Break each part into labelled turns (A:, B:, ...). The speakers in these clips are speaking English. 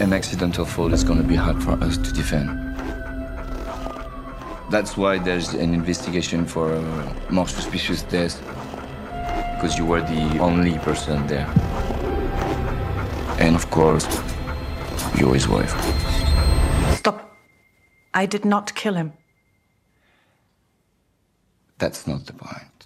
A: an accidental fall is going to be hard for us to defend. That's why there's an investigation for a more suspicious death, because you were the only person there. And of course, you're his wife.
B: Stop. I did not kill him.
A: That's not the point.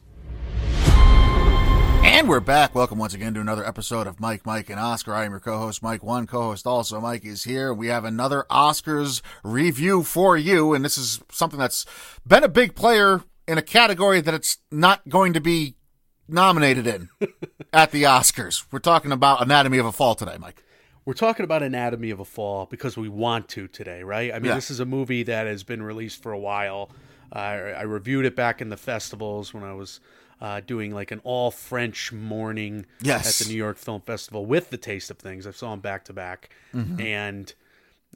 C: And we're back. Welcome once again to another episode of Mike, Mike, and Oscar. I am your co-host, Mike. One co-host also, Mike, is here. We have another Oscars review for you, and this is something that's been a big player in a category that it's not going to be nominated in at the Oscars. We're talking about Anatomy of a Fall today, Mike.
D: We're talking about Anatomy of a Fall because we want to today, right? I mean,
C: Yeah.
D: this is a movie that has been released for a while. I I reviewed it back in the festivals when I was uh, doing like an all French morning
C: Yes.
D: at the New York Film Festival with the Taste of Things. I saw him back to back,
C: Mm-hmm.
D: and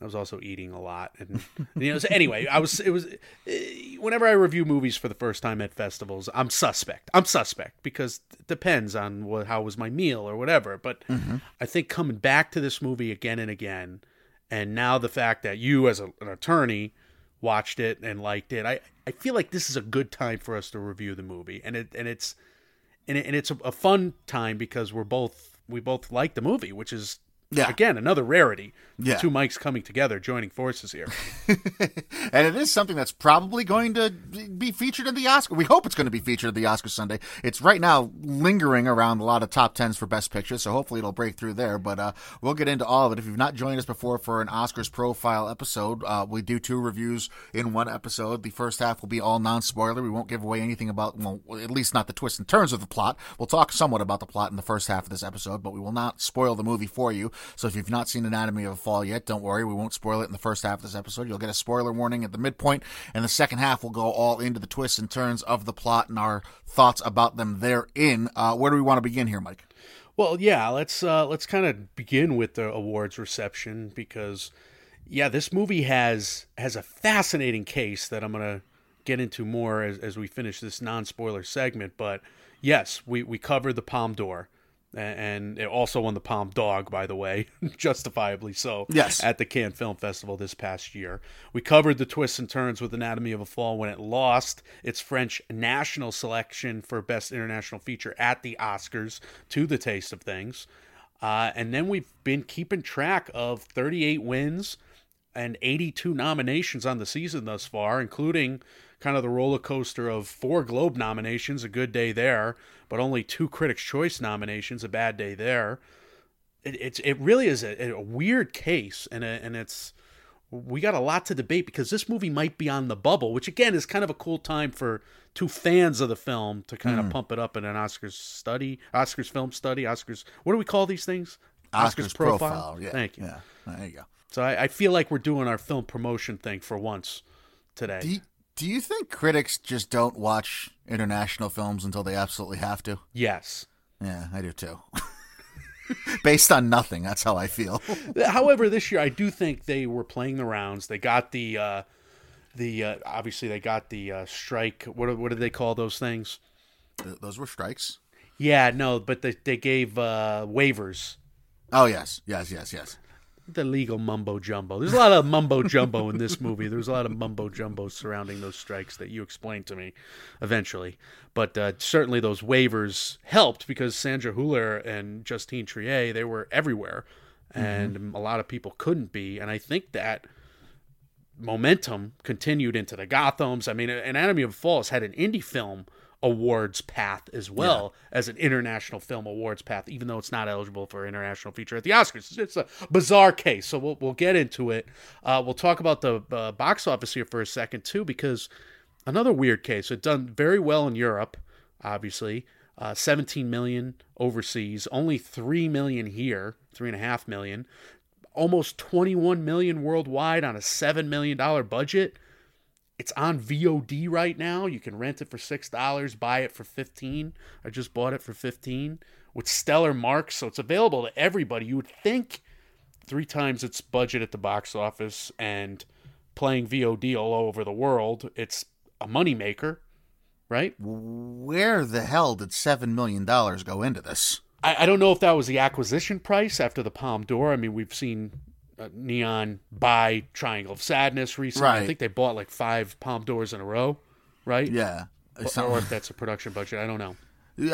D: I was also eating a lot. And you know, so anyway, I was it was eh, whenever I review movies for the first time at festivals, I'm suspect. I'm suspect because it depends on what how was my meal or whatever. But I think coming back to this movie again and again, and now the fact that you as a, an attorney watched it and liked it, I I feel like this is a good time for us to review the movie, and it and it's and, it, and it's a, a fun time because we're both we both like the movie, which is
C: Yeah.
D: again another rarity. The
C: Yeah.
D: two Mikes coming together, joining forces here.
C: and it is something that's probably going to be featured in the Oscar. We hope it's going to be featured at the Oscar Sunday. It's right now lingering around a lot of top tens for Best Picture, so hopefully it'll break through there. But uh, we'll get into all of it. If you've not joined us before for an Oscars profile episode, uh, we do two reviews in one episode. The first half will be all non-spoiler. We won't give away anything about, well, at least not the twists and turns of the plot. We'll talk somewhat about the plot in the first half of this episode, but we will not spoil the movie for you. So if you've not seen Anatomy of a Fall yet, don't worry. We won't spoil it in the first half of this episode. You'll get a spoiler warning at the midpoint, and the second half will go all into the twists and turns of the plot and our thoughts about them therein. Uh, where do we want to begin here, Mike?
D: Well, yeah, let's uh, let's kind of begin with the awards reception because, yeah, this movie has has a fascinating case that I'm gonna get into more as, as we finish this non spoiler segment. But yes, we we covered the Palme d'Or, and it also won the Palm Dog, by the way, justifiably so.
C: Yes.
D: at the Cannes Film Festival this past year, we covered the twists and turns with Anatomy of a Fall when it lost its French national selection for Best International Feature at the Oscars to The Taste of Things. Uh, and then we've been keeping track of 38 wins and 82 nominations on the season thus far, including kind of the roller coaster of four Globe nominations, a good day there, but only two Critics' Choice nominations, a bad day there. It, it's it really is a, a weird case, and a, and it's we got a lot to debate because this movie might be on the bubble, which again is kind of a cool time for two fans of the film to kind of hmm. pump it up in an Oscars study, Oscars film study, Oscars. What do we call these things?
C: Oscars Yeah.
D: Thank you.
C: Yeah. There you go.
D: So I, I feel like we're doing our film promotion thing for once today.
C: Do you, do you think critics just don't watch international films until they absolutely have to?
D: yes.
C: Yeah, I do too. Based on nothing, that's how I feel.
D: However, this year I do think they were playing the rounds. They got the uh, the uh, obviously they got the uh, strike. What what did they call those things?
C: Th- Those were strikes.
D: Yeah, no, but they they gave uh, waivers.
C: Oh yes, yes, yes, yes.
D: The legal mumbo jumbo. There's a lot of mumbo jumbo in this movie. There's a lot of mumbo jumbo surrounding those strikes that you explained to me eventually. But uh, certainly those waivers helped because Sandra Huller and Justine Triet, they were everywhere. And a lot of people couldn't be. And I think that momentum continued into the Gothams. I mean, Anatomy of a Fall has had an indie film awards path as well as an international film awards path, even though it's not eligible for international feature at the Oscars. It's a bizarre case, so we'll we'll get into it. Uh, we'll talk about the uh, box office here for a second too, because another weird case. It done very well in Europe, obviously. Uh, 17 million overseas, only 3 million here, 3.5 million, almost 21 million worldwide on a $7 million budget. It's on VOD right now. You can rent it for $6, buy it for 15 I just bought it for 15 with stellar marks, so it's available to everybody. You would think three times its budget at the box office and playing VOD all over the world, it's a moneymaker, right?
C: Where the hell did seven million dollars go into this?
D: I, I don't know if that was the acquisition price after the Palme d'Or. I mean, we've seen uh, Neon buy Triangle of Sadness recently. I think they bought like five Palme d'Ors in a row, right?
C: Yeah.
D: Or,
C: So-
D: or if that's a production budget, I don't know.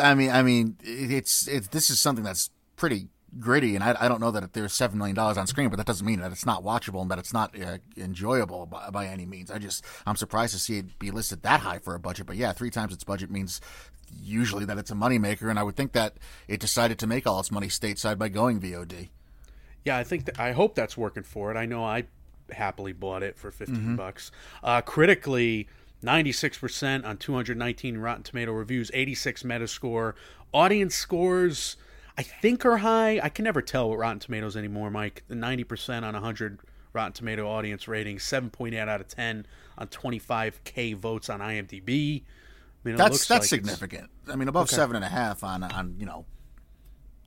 C: I mean, I mean, it's it's this is something that's pretty gritty, and I, I don't know that there's seven million dollars on screen, but that doesn't mean that it's not watchable and that it's not uh, enjoyable by, by any means. I just I'm surprised to see it be listed that high for a budget, but yeah, three times its budget means usually that it's a moneymaker, and I would think that it decided to make all its money stateside by going VOD.
D: Yeah, I think that, I hope that's working for it. I know I happily bought it for 15 bucks. Uh, critically, 96% on 219 Rotten Tomato reviews, 86 Metascore. Audience scores, I think are high. I can never tell with Rotten Tomatoes anymore, Mike. The 90% on 100 Rotten Tomato audience rating, 7.8 out of 10 on 25k votes on IMDb. I mean,
C: That's that's
D: like
C: significant. I mean, above seven and a half on on you know.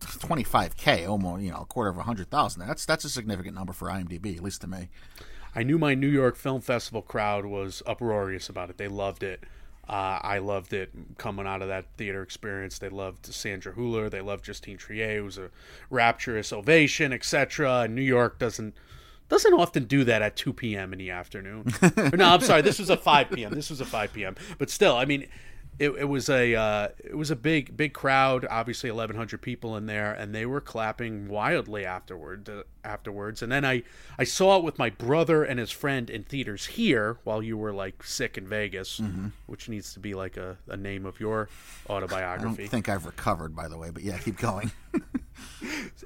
C: 25k almost you know a quarter of a hundred thousand that's that's a significant number for imdb at least to me
D: I knew my New York Film Festival crowd was uproarious about it. They loved it. Uh, I loved it coming out of that theater experience. They loved Sandra Hüller. They loved Justine Triet. It was a rapturous ovation, etc. New York doesn't doesn't often do that at 2 p.m. in the afternoon. No, I'm sorry. This was a 5 p.m. This was a 5 p.m. But still, I mean, it, it was a uh, it was a big big crowd. Obviously, 1,100 people in there, and they were clapping wildly afterward. Uh, afterwards, and then I I saw it with my brother and his friend in theaters here while you were like sick in Vegas, which needs to be like a, a name of your autobiography.
C: i don't think i've recovered by the way but yeah keep going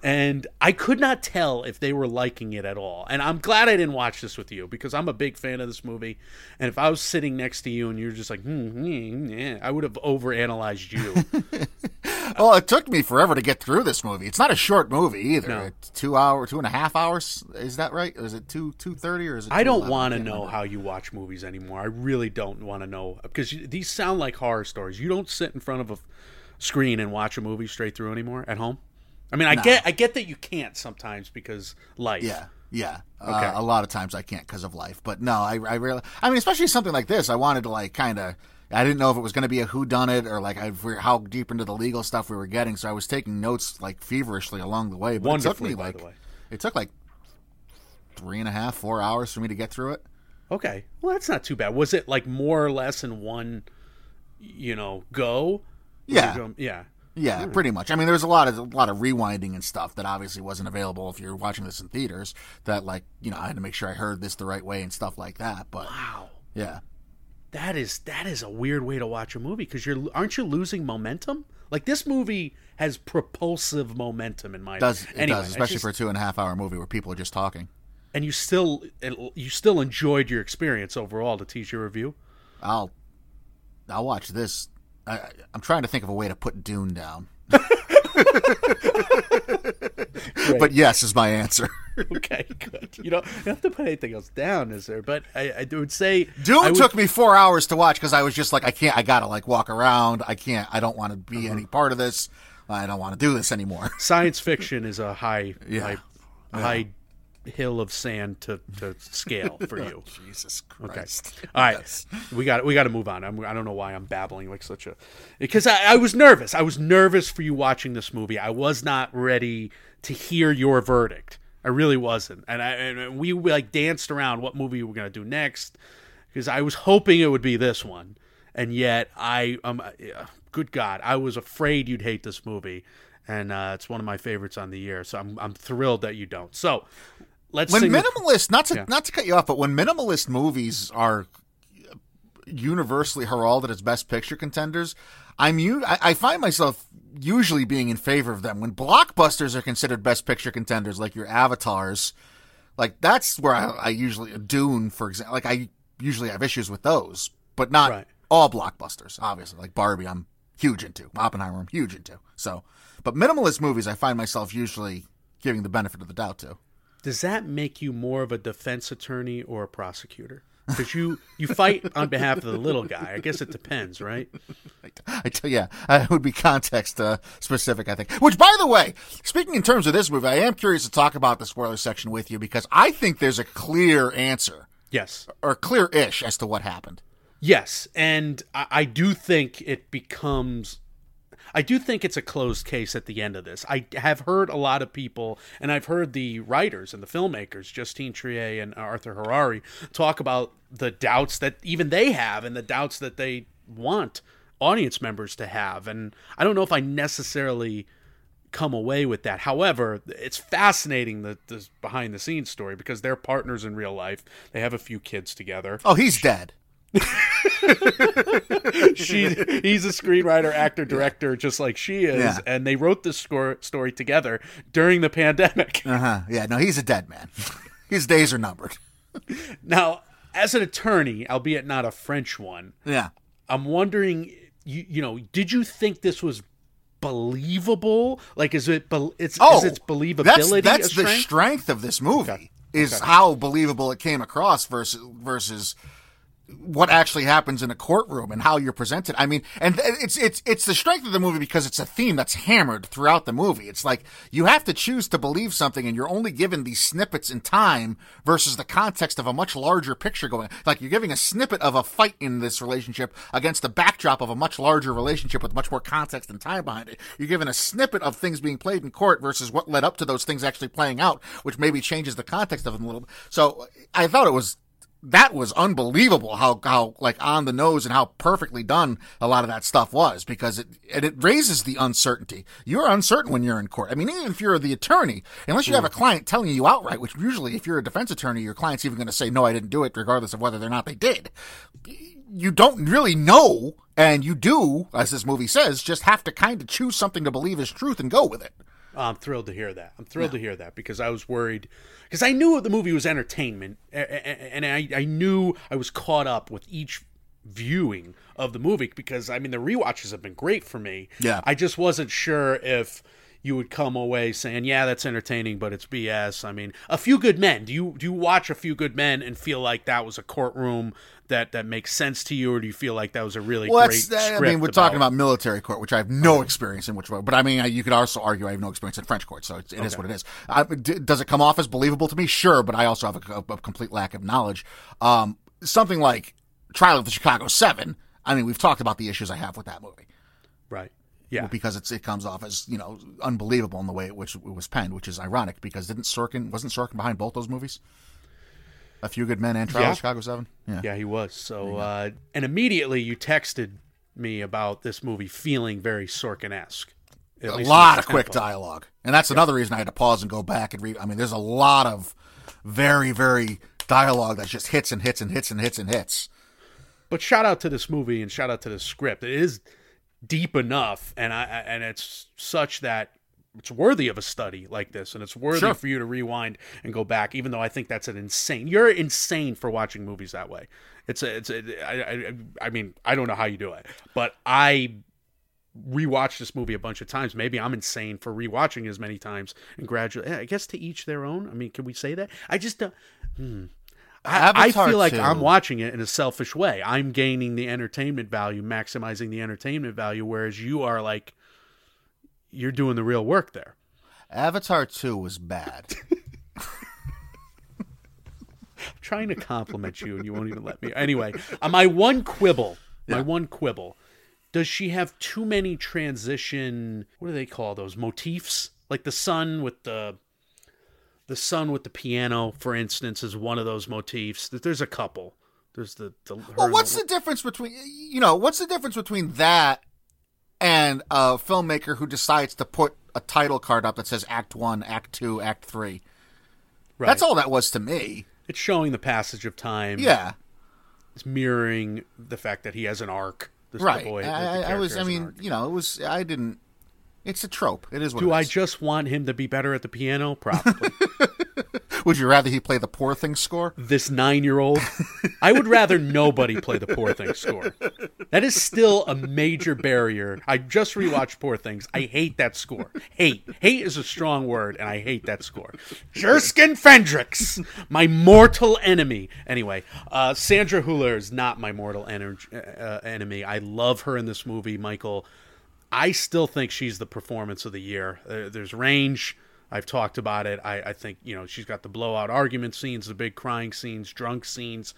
D: and I could not tell if they were liking it at all. And I'm glad I didn't watch this with you because I'm a big fan of this movie. And if I was sitting next to you and you're just like, hmm, hmm, yeah, I would have overanalyzed you.
C: well it took me forever to get through this movie it's not a short movie either
D: No.
C: it's two hour two and a half hours is that right or is it two two thirty or is it
D: I don't want to know
C: remember.
D: how you watch movies anymore. I really don't want to know because these sound like horror stories. You don't sit in front of a screen and watch a movie straight through anymore at home. I mean, I get I get that you can't sometimes because life.
C: yeah yeah
D: Okay.
C: uh, a lot of times i can't because of life but no i i really i mean especially something like this i wanted to like kind of I didn't know if it was going to be a who done it or like I, how deep into the legal stuff we were getting, so I was taking notes like feverishly along the way. But
D: Wonderfully,
C: it took me
D: by
C: like
D: the way.
C: it took like three and a half, four hours for me to get through it.
D: Okay. Well, that's not too bad. Was it like more or less in one, you know, go?
C: Yeah.
D: Go- Yeah.
C: Yeah, pretty much. I mean, there's a lot of a lot of rewinding and stuff that obviously wasn't available if you're watching this in theaters. That like you know I had to make sure I heard this the right way and stuff like that. But
D: Wow.
C: yeah,
D: That is that is a weird way to watch a movie because you're aren't you losing momentum? Like this movie has propulsive momentum in my
C: it does it
D: anyway,
C: does especially
D: just-
C: for a two and a half hour movie where people are just talking.
D: and you still you still enjoyed your experience overall to tease your review.
C: I'll I'll watch this. I, I'm trying to think of a way to put Dune down. But yes is my answer.
D: Okay, good. You don't, you don't have to put anything else down, is there? But I, I would say
C: Dune
D: would-
C: took me four hours to watch because I was just like, I can't. I gotta like walk around. I can't. I don't want to be
D: Uh-huh.
C: any part of this. I don't want to do this anymore.
D: science fiction is a high
C: Yeah.
D: high, high hill of sand to, to scale for you.
C: Jesus
D: Okay.
C: Christ.
D: All right.
C: Yes.
D: We got we got to move on. I'm, I don't know why I'm babbling like such a because I, I was nervous. I was nervous for you watching this movie. I was not ready to hear your verdict. I really wasn't. And I and we like danced around what movie we were going to do next because I was hoping it would be this one. And yet I um good god, I was afraid you'd hate this movie. And uh, it's one of my favorites on the year. So I'm I'm thrilled that you don't. So let's
C: When minimalist, not to
D: Yeah.
C: not to cut you off, but when minimalist movies are universally heralded as best picture contenders, I'm u- I, I find myself usually being in favor of them. When blockbusters are considered best picture contenders, like your avatars, like that's where I, I usually Dune, for example, like I usually have issues with those, but not
D: Right.
C: all blockbusters. Obviously, like Barbie, I'm huge into. Oppenheimer, I'm huge into. So, but minimalist movies, I find myself usually giving the benefit of the doubt to.
D: Does that make you more of a defense attorney or a prosecutor? Because you you fight on behalf of the little guy. I guess it depends, right?
C: I tell yeah, uh, it would be context uh, specific, I think. Which, by the way, speaking in terms of this movie, I am curious to talk about the spoiler section with you because I think there's a clear answer
D: Yes,
C: or clear-ish as to what happened.
D: yes, and I, I do think it becomes. I do think it's a closed case at the end of this. I have heard a lot of people, and I've heard the writers and the filmmakers, Justine Triet and Arthur Harari, talk about the doubts that even they have and the doubts that they want audience members to have. And I don't know if I necessarily come away with that. However, it's fascinating the this behind the scenes story because they're partners in real life. They have a few kids together.
C: Oh, he's dead.
D: she he's a screenwriter, actor, director, just like she is,
C: Yeah.
D: and they wrote this score, story together during the pandemic.
C: Uh huh. Yeah. No, he's a dead man. His days are numbered.
D: Now, as an attorney, albeit not a French one,
C: Yeah.
D: I'm wondering, you you know, did you think this was believable? Like, is it bel it's
C: Oh,
D: is its believability?
C: That's, that's the
D: strength?
C: strength of this movie.
D: Okay.
C: Is
D: Okay.
C: how believable it came across versus versus what actually happens in a courtroom and how you're presented. I mean, and it's it's it's the strength of the movie because it's a theme that's hammered throughout the movie. It's like you have to choose to believe something, and you're only given these snippets in time versus the context of a much larger picture going. Like you're giving a snippet of a fight in this relationship against the backdrop of a much larger relationship with much more context and time behind it. You're given a snippet of things being played in court versus what led up to those things actually playing out, which maybe changes the context of them a little. bit. So I thought it was that was unbelievable how how like on the nose and how perfectly done a lot of that stuff was because it and it raises the uncertainty. You're uncertain when you're in court. I mean, even if you're the attorney, unless you have a client telling you outright, which usually if you're a defense attorney, your client's even going to say no, I didn't do it, regardless of whether or not they did. You don't really know, and you do, as this movie says, just have to kind of choose something to believe is truth and go with it.
D: I'm thrilled to hear that. I'm thrilled to hear that because I was worried because I knew the movie was entertainment and I, I knew I was caught up with each viewing of the movie because I mean the rewatches have been great for me.
C: Yeah.
D: I just wasn't sure if you would come away saying, "Yeah, that's entertaining, but it's BS." I mean, A Few Good Men. Do you do you watch A Few Good Men and feel like that was a courtroom that that makes sense to you, or do you feel like that was a really
C: Well,
D: great script?
C: I mean, we're talking about military court, which I have no experience in. Which, but I mean, you could also argue I have no experience in French court, so it's, it is what it is. I, d- does it come off as believable to me? Sure, but I also have a, a complete lack of knowledge. Um, something like Trial of the Chicago Seven. I mean, we've talked about the issues I have with that movie
D: right. Yeah.
C: because it's it comes off as you know unbelievable in the way it which it was penned, which is ironic because didn't Sorkin wasn't Sorkin behind both those movies? A Few Good Men and Trial
D: Yeah.
C: of Chicago Seven. Yeah.
D: Yeah, he was. So, uh, and immediately you texted me about this movie feeling very Sorkin esque.
C: a lot of quick dialogue, and that's another reason I had to pause and go back and read. I mean, there's a lot of very, very dialogue that just hits and hits and hits and hits and hits.
D: But shout out to this movie and shout out to the script. It is deep enough, and I- and it's such that it's worthy of a study like this, and it's worthy
C: Sure.
D: for you to rewind and go back. Even though I think that's an insane. You're insane for watching movies that way. It's a it's a I I, I mean I don't know how you do it, but I rewatched this movie a bunch of times. Maybe I'm insane for rewatching as many times and gradually. I guess to each their own. I mean, can we say that? I just don't. Hmm. I, I feel like
C: 2.
D: I'm watching it in a selfish way. I'm gaining the entertainment value, maximizing the entertainment value, whereas you are like, you're doing the real work there.
C: Avatar Two was bad.
D: I'm trying to compliment you, and you won't even let me. Anyway, uh, my one quibble, my one quibble, does she have too many transition? What do they call those motifs? Like the son with the the son with the piano, for instance, is one of those motifs. There's a couple. There's the, the
C: well, what's the difference between you know what's the difference between that and a filmmaker who decides to put a title card up that says Act One, Act Two, Act Three?
D: right.
C: That's all that was to me.
D: It's showing the passage of time.
C: Yeah,
D: It's mirroring the fact that he has an arc. This
C: right.
D: boy,
C: I, I- was. I mean, you know, it was. I didn't. It's a trope. It is what.
D: do
C: it
D: I just want him to be better at the piano? Probably.
C: Would you rather he play the Poor Thing score?
D: this nine-year-old. I would rather nobody play the Poor Things score. That is still a major barrier. I just rewatched Poor Things. I hate that score. Hate. Hate is a strong word, and I hate that score. Jerskin Fendrix, my mortal enemy. Anyway, uh, Sandra Hüller is not my mortal ener- uh, enemy. I love her in this movie, Michael. I still think she's the performance of the year. Uh, there's range. I've talked about it. I, I think you know she's got the blowout argument scenes, the big crying scenes, drunk scenes,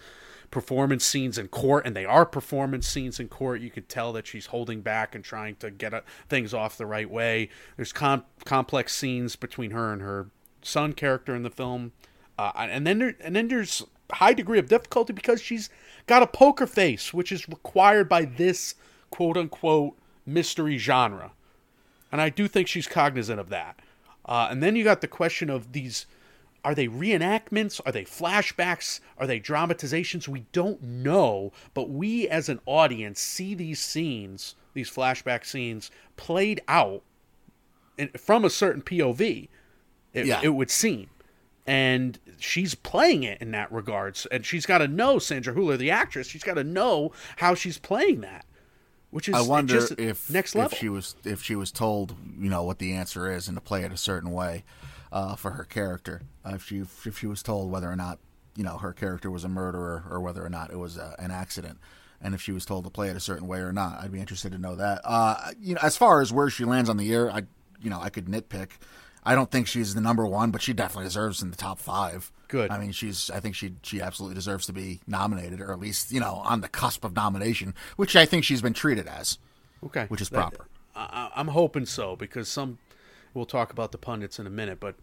D: performance scenes in court, and they are performance scenes in court. You could tell that she's holding back and trying to get uh, things off the right way. There's com- complex scenes between her and her son character in the film, uh, and then there, and then there's high degree of difficulty because she's got a poker face, which is required by this quote unquote mystery genre, and I do think she's cognizant of that. Uh, and then you got the question of these are they reenactments? Are they flashbacks? Are they dramatizations? We don't know, but we as an audience see these scenes, these flashback scenes, played out in, from a certain POV. It,
C: Yeah.
D: it would seem. And she's playing it in that regards. And she's got to know, Sandra Hüller, the actress, she's got to know how she's playing that. Which is
C: I wonder
D: just
C: if
D: next level.
C: if she was if she was told you know what the answer is and to play it a certain way uh, for her character. Uh, if she if she was told whether or not you know her character was a murderer or whether or not it was uh, an accident, and if she was told to play it a certain way or not, I'd be interested to know that. Uh, you know, as far as where she lands on the air, I you know I could nitpick. I don't think she's the number one, but she definitely deserves in the top five.
D: Good.
C: I mean, she's. I think she she absolutely deserves to be nominated, or at least you know on the cusp of nomination, which I think she's been treated as.
D: Okay,
C: which is
D: That-
C: proper.
D: I, I'm hoping so because some. We'll talk about the pundits in a minute, but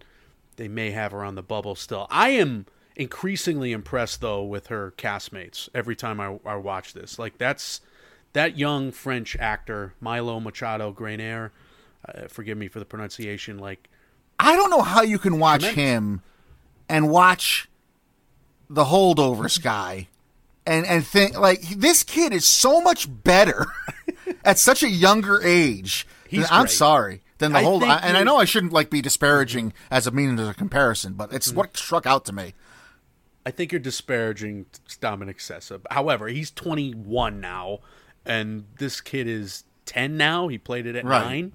D: they may have her on the bubble still. I am increasingly impressed though with her castmates every time I, I watch this. Like that's that young French actor Milo Machado Graner. Uh, forgive me for the pronunciation. Like
C: I don't know how you can watch him and watch the holdovers guy and and think like this kid is so much better at such a younger age.
D: He's
C: I'm
D: great.
C: sorry. Than the
D: I
C: whole, and I know I shouldn't like be disparaging as a meaning as a comparison, but it's what struck out to me.
D: I think you're disparaging Dominic Sessa. However, he's 21 now, and this kid is 10 now. He played it at
C: Right.
D: nine.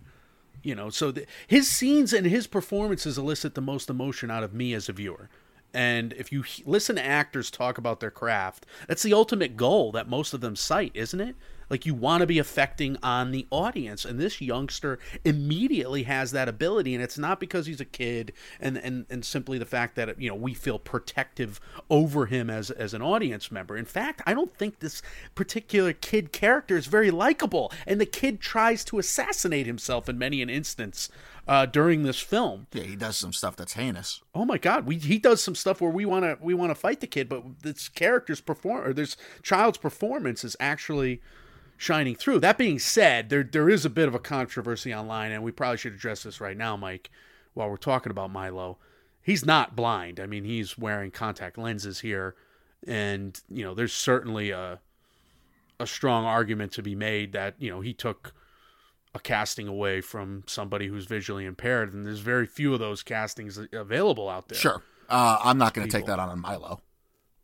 D: You know, so th his scenes and his performances elicit the most emotion out of me as a viewer. And if you listen to actors talk about their craft, that's the ultimate goal that most of them cite, isn't it? Like you want to be affecting on the audience, and this youngster immediately has that ability, and it's not because he's a kid, and and and simply the fact that you know we feel protective over him as as an audience member. In fact, I don't think this particular kid character is very likable, and the kid tries to assassinate himself in many an instance uh, during this film.
C: Yeah, he does some stuff that's heinous.
D: Oh my God, we he does some stuff where we want to we want to fight the kid, but this character's perform or this child's performance is actually shining through. That being said, there there is a bit of a controversy online, and we probably should address this right now, Mike, while we're talking about Milo. He's not blind. I mean, he's wearing contact lenses here, and you know, there's certainly a a strong argument to be made that you know he took a casting away from somebody who's visually impaired, and there's very few of those castings available out there.
C: Sure, uh, I'm not going to take that on on Milo.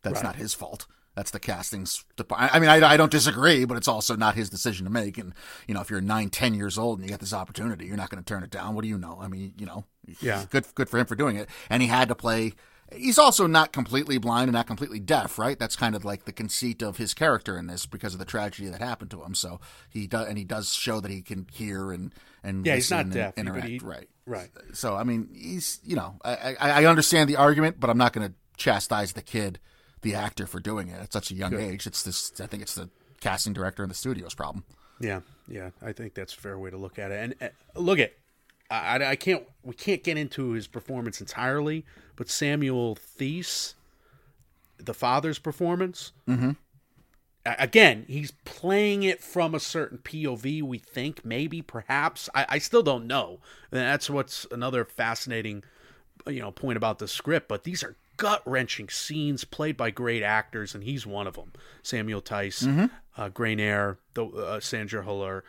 C: That's
D: Right.
C: not his fault. That's the castings. department. I mean, I, I don't disagree, but it's also not his decision to make. And you know, if you're nine, ten years old and you get this opportunity, you're not going to turn it down. What do you know? I mean, you know,
D: Yeah.
C: good, good for him for doing it. And he had to play. He's also not completely blind and not completely deaf, right? That's kind of like the conceit of his character in this because of the tragedy that happened to him. So he does, and he does show that he can hear and and
D: Yeah, he's not deaf,
C: interact.
D: he-
C: right,
D: right.
C: So I mean, he's you know, I I, I understand the argument, but I'm not going to chastise the kid, the actor, for doing it at such a young age. It's this. I think it's the casting director and the studio's problem.
D: Yeah, yeah, I think that's a fair way to look at it. And uh, look at, I, I- I can't, we can't get into his performance entirely, but Samuel Theis, the father's performance, mm-hmm. again, he's playing it from a certain POV. We think, maybe, perhaps. I, I still don't know. And that's what's another fascinating, you know, point about the script. But these are gut wrenching scenes played by great actors, and he's one of them. Samuel Theis, uh, Graner, the uh, Sandra Huller.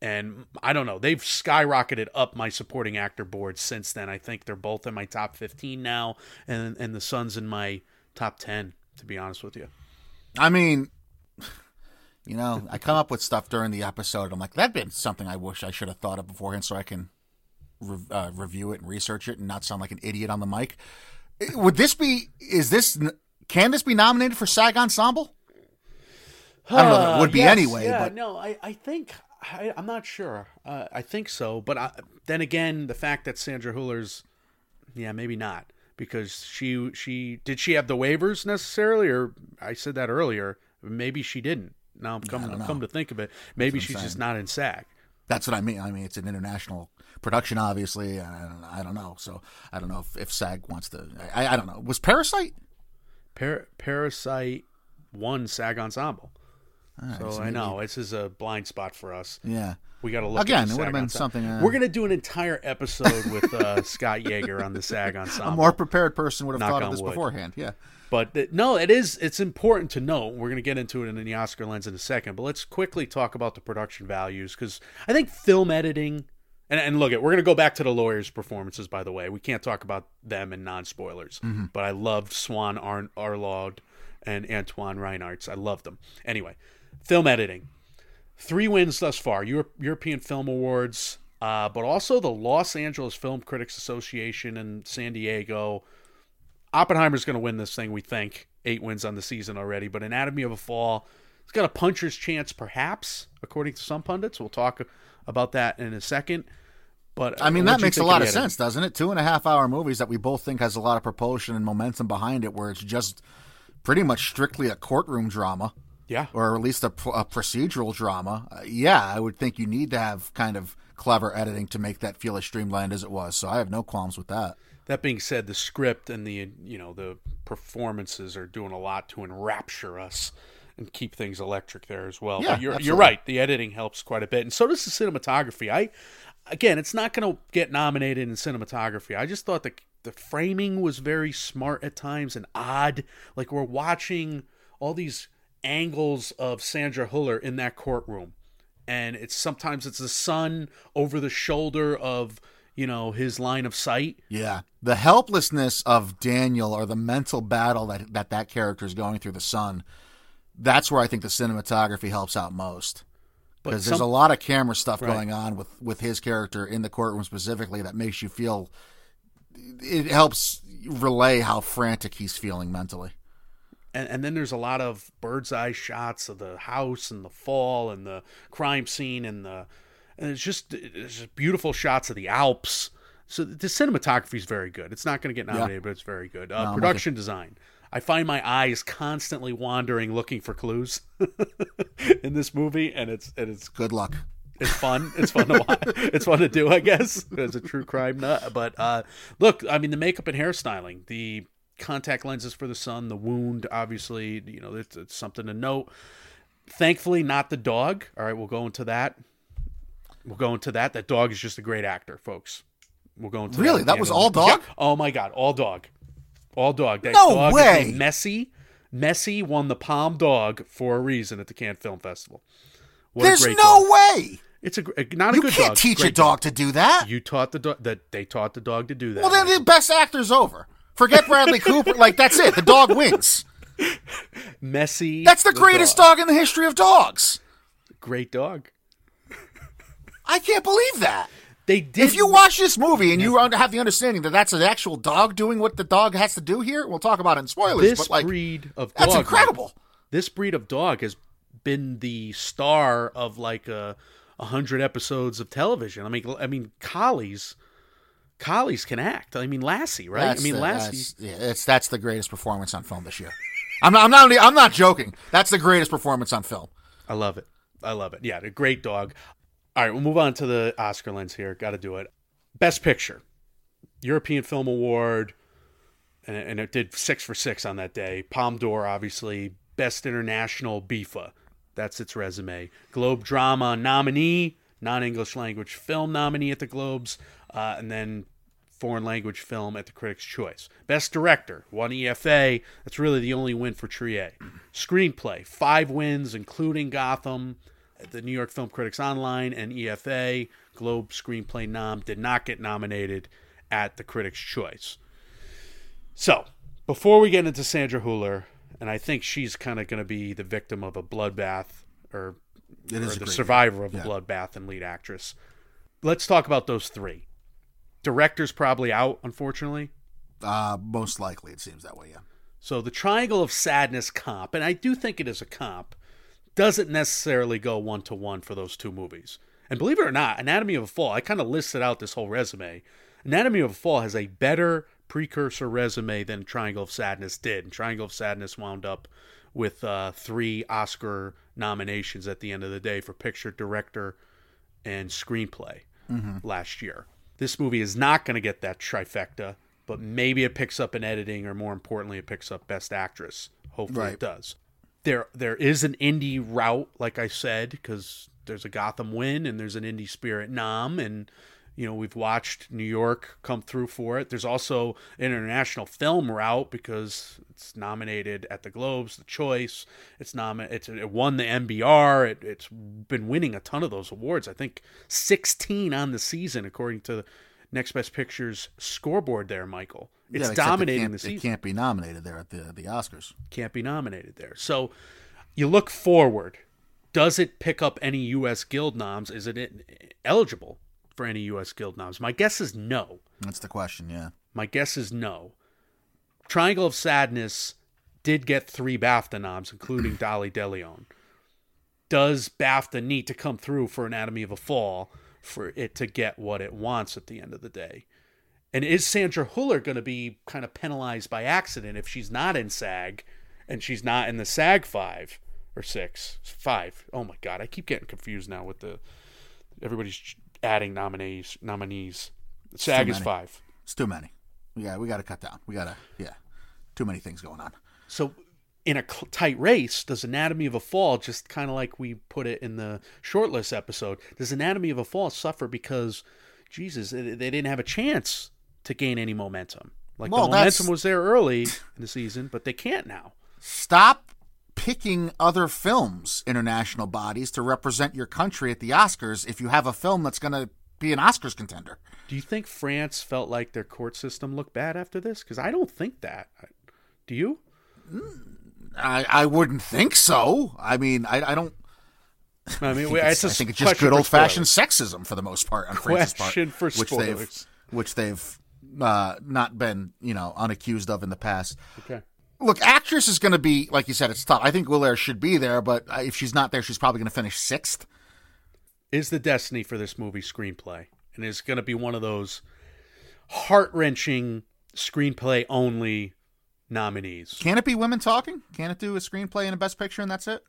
D: And I don't know, they've skyrocketed up my supporting actor board since then. I think they're both in my top 15 now, and and the Son's in my top 10, to be honest with you.
C: I mean, you know, I come up with stuff during the episode. I'm like, that'd been something I wish I should have thought of beforehand, so I can re- uh, review it and research it and not sound like an idiot on the mic. Would this be? Is this? Can this be nominated for SAG Ensemble? I don't know if it would be
D: Yes,
C: anyway,
D: Yeah,
C: but
D: no, I, I think I, I'm not sure. Uh, I think so, but I, then again, the fact that Sandra Huller's, yeah, maybe not because she she did she have the waivers necessarily, or I said that earlier. Maybe she didn't. Now I'm
C: know.
D: come to think of it, maybe she's just not in SAG.
C: That's what I mean. I mean, it's an international production, obviously. And I don't, I don't know. So I don't know if, if SAG wants to. I, I don't know. Was Parasite?
D: Par- Parasite won SAG Ensemble. so
C: so
D: I know this is a blind spot for us.
C: Yeah.
D: We got to look
C: Again, it would've been
D: Ensemble.
C: something, uh,
D: We're gonna do an entire episode with uh, Scott Yeager on the SAG Ensemble.
C: A more prepared person would have
D: Knock
C: thought of this
D: wood.
C: beforehand. Yeah.
D: But th- no, it is. It's important to note. We're going to get into it in the Oscar lens in a second. But let's quickly talk about the production values because I think film editing. And, and look, at we're going to go back to the lawyers' performances. By the way, we can't talk about them in non-spoilers. But I loved Swan Ar- Arlaud and Antoine Reinartz. I loved them. Anyway, film editing. Three wins thus far: Euro- European Film Awards, uh, but also the Los Angeles Film Critics Association and San Diego. Oppenheimer's going to win this thing, we think. Eight wins on the season already, but Anatomy of a Fall, it's got a puncher's chance, perhaps, according to some pundits. We'll talk about that in a second. But uh,
C: I mean, that makes a lot of sense, doesn't it? Two and a half hour movies that we both think has a lot of propulsion and momentum behind it, where it's just pretty much strictly a courtroom drama,
D: Yeah,
C: or at least a, a procedural drama. Uh, yeah, I would think you need to have kind of clever editing to make that feel as streamlined as it was. So I have no qualms with that.
D: That being said, the script and the you know the performances are doing a lot to enrapture us and keep things electric there as well.
C: Yeah,
D: but you're you're right. The editing helps quite a bit, and so does the cinematography. I again, it's not going to get nominated in cinematography. I just thought the the framing was very smart at times and odd. Like we're watching all these angles of Sandra Huller in that courtroom and it's sometimes it's the son over the shoulder of you know his line of sight
C: Yeah, the helplessness of Daniel or the mental battle that that that character is going through the son. That's where I think the cinematography helps out most. Because there's a lot of camera stuff
D: Right.
C: going on with with his character in the courtroom specifically that makes you feel. It helps relay how frantic he's feeling mentally.
D: and, and then there's a lot of bird's eye shots of the house and the fall and the crime scene and the and it's just it's just beautiful shots of the Alps. So the cinematography is very good. It's not going to get nominated, but it's very good. Uh,
C: with
D: production design. I find my eyes constantly wandering looking for clues in this movie, and it's and it's
C: Good luck.
D: it's fun. It's fun to watch. It's fun to do, I guess, as a true crime nut. But uh, look, I mean, the makeup and hairstyling, the contact lenses for the son, the wound, obviously, you know, it's, it's something to note. Thankfully, not the dog. All right, we'll go into that. We'll go into that. That dog is just a great actor, folks. We'll go into
C: Really?
D: at
C: That was all dog?
D: Yeah. Oh my god, all dog, all dog. That
C: No
D: dog
C: way!
D: Messi. Messi won the Palm Dog for a reason at the Cannes Film Festival. What a
C: There's no
D: dog.
C: way.
D: It's a not a
C: You
D: good
C: can't
D: dog.
C: teach a
D: great
C: dog to do that.
D: You taught the dog that they taught the dog to do that.
C: well, then the best actor's over. Forget Bradley Cooper. Like that's it. The dog wins.
D: Messi.
C: That's the greatest
D: dog.
C: dog in the history of dogs.
D: Great dog.
C: I can't believe that.
D: They did.
C: If you watch this movie and you have the understanding that that's an actual dog doing what the dog has to do here, we'll talk about it in spoilers.
D: this
C: but like,
D: breed of dog,
C: that's incredible.
D: This breed of dog has been the star of like a, a hundred episodes of television. I mean, I mean, collies, collies can act. I mean, Lassie, right?
C: That's
D: I mean,
C: the,
D: Lassie.
C: That's, yeah, it's that's the greatest performance on film this year. I'm not, I'm not. I'm not joking. That's the greatest performance on film.
D: I love it. I love it. Yeah, a great dog. All right, we'll move on to the Oscar lens here. Got to do it. Best Picture, European Film Award, and, and it did six for six on that day. Palme d'Or, obviously. Best International BIFA. That's its resume. Globe Drama nominee, non English language film nominee at the Globes, uh, and then foreign language film at the Critics' Choice. Best Director, one EFA. That's really the only win for Triet. Screenplay, five wins, including Gotham, the New York Film Critics Online, and EFA. Globe Screenplay nom did not get nominated at the Critics' Choice. So, before we get into Sandra Huller, and I think she's kind of going to be the victim of a bloodbath or,
C: It
D: or
C: a
D: the survivor of
C: Yeah.
D: a bloodbath and lead actress. Let's talk about those three. Director's probably out, unfortunately.
C: Uh, most likely, it seems that way. Yeah.
D: So the Triangle of Sadness comp, and I do think it is a comp, doesn't necessarily go one to one for those two movies. And believe it or not, Anatomy of a Fall, I kind of listed out this whole resume. Anatomy of a Fall has a better precursor resume than Triangle of Sadness did. And Triangle of Sadness wound up with uh, three Oscar nominations at the end of the day for picture, director, and screenplay last year. This movie is not going to get that trifecta, but maybe it picks up in editing, or more importantly, it picks up Best Actress. Hopefully,
C: Right.
D: it does. There, there is an indie route, like I said, because there's a Gotham win and there's an indie spirit nom, and you know we've watched New York come through for it. There's also an international film route because it's nominated at the Globes, the Choice. It's nomi- it's it won the NBR. It, it's been winning a ton of those awards. I think 16 on the season, according to Next Best Pictures scoreboard. There, Michael. It's
C: Yeah, except it
D: dominating the season
C: It can't be nominated there at the the Oscars.
D: can't be nominated there. So you look forward. Does it pick up any U.S. Guild noms? Is it eligible for any U.S. Guild noms? My guess is no.
C: That's the question. Yeah.
D: My guess is no. Triangle of Sadness did get three BAFTA noms, including Dolly DeLeon. Does BAFTA need to come through for Anatomy of a Fall for it to get what it wants at the end of the day? And is Sandra Huller going to be kind of penalized by accident if she's not in SAG and she's not in the SAG five or six? Five. Oh my God. I keep getting confused now with the everybody's adding nominees. Nominees. SAG is five.
C: It's too many. Yeah, we got to cut down. We got to. Yeah, too many things going on.
D: So, in a tight race, does Anatomy of a Fall, just kind of like we put it in the shortlist episode, does Anatomy of a Fall suffer because, Jesus, they they didn't have a chance to gain any momentum? Like
C: Well,
D: the momentum was there early in the season, but they can't now.
C: Stop picking other films, international bodies, to represent your country at the Oscars if you have a film that's going to be an Oscars contender.
D: Do you think France felt like their court system looked bad after this? Because I don't think that. Do you? Mm.
C: I, I wouldn't think so. I mean, I, I don't.
D: I mean,
C: I think
D: it's,
C: I think it's just good old fashioned sexism for the most part on France's part,
D: Question for
C: which they've which they've uh, not been you know unaccused of in the past.
D: Okay.
C: Look, actress is going to be like you said. It's tough. I think Hüller should be there, but if she's not there, she's probably going to finish sixth.
D: is the destiny for this movie screenplay and it's going to be one of those heart-wrenching screenplay only nominees
C: Can it be women talking? Can it do a screenplay and a best picture and that's it?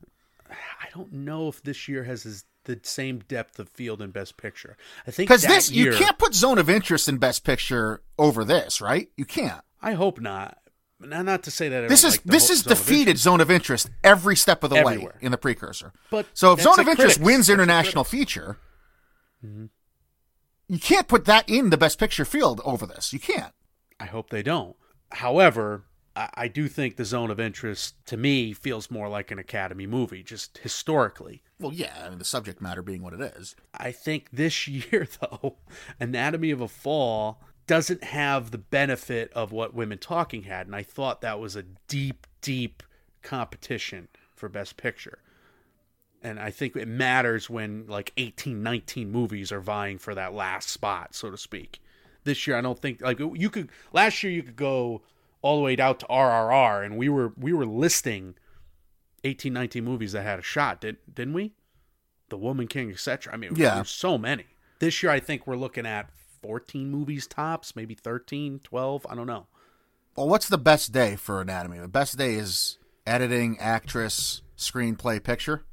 D: i don't know if this year has this, the same depth of field in best picture i think
C: Because this
D: year,
C: you can't put Zone of Interest in best picture over this, right? You can't.
D: i hope not not, not to say that
C: This is
D: like
C: this is
D: Zone
C: defeated
D: Interest.
C: Zone of Interest every step of the way in the precursor.
D: But
C: so if Zone of Interest
D: critics.
C: wins
D: That's
C: international feature, you can't put that in the best picture field over this. You can't.
D: I hope they don't. However, I, I do think the Zone of Interest to me feels more like an Academy movie, just historically.
C: Well, yeah, I mean the subject matter being what it is.
D: I think this year, though, Anatomy of a Fall doesn't have the benefit of what Women Talking had. And I thought that was a deep, deep competition for Best Picture. And I think it matters when like 18, 19 movies are vying for that last spot, so to speak. This year, I don't think like you could. Last year, you could go all the way out to RRR, and we were we were listing 18, 19 movies that had a shot, didn't didn't we? The Woman King, etc. I mean,
C: Yeah.
D: there's so many. This year, I think we're looking at 14 movies tops, maybe 13, 12. I don't know.
C: Well, what's the best day for Anatomy? The best day is editing, actress, screenplay, picture.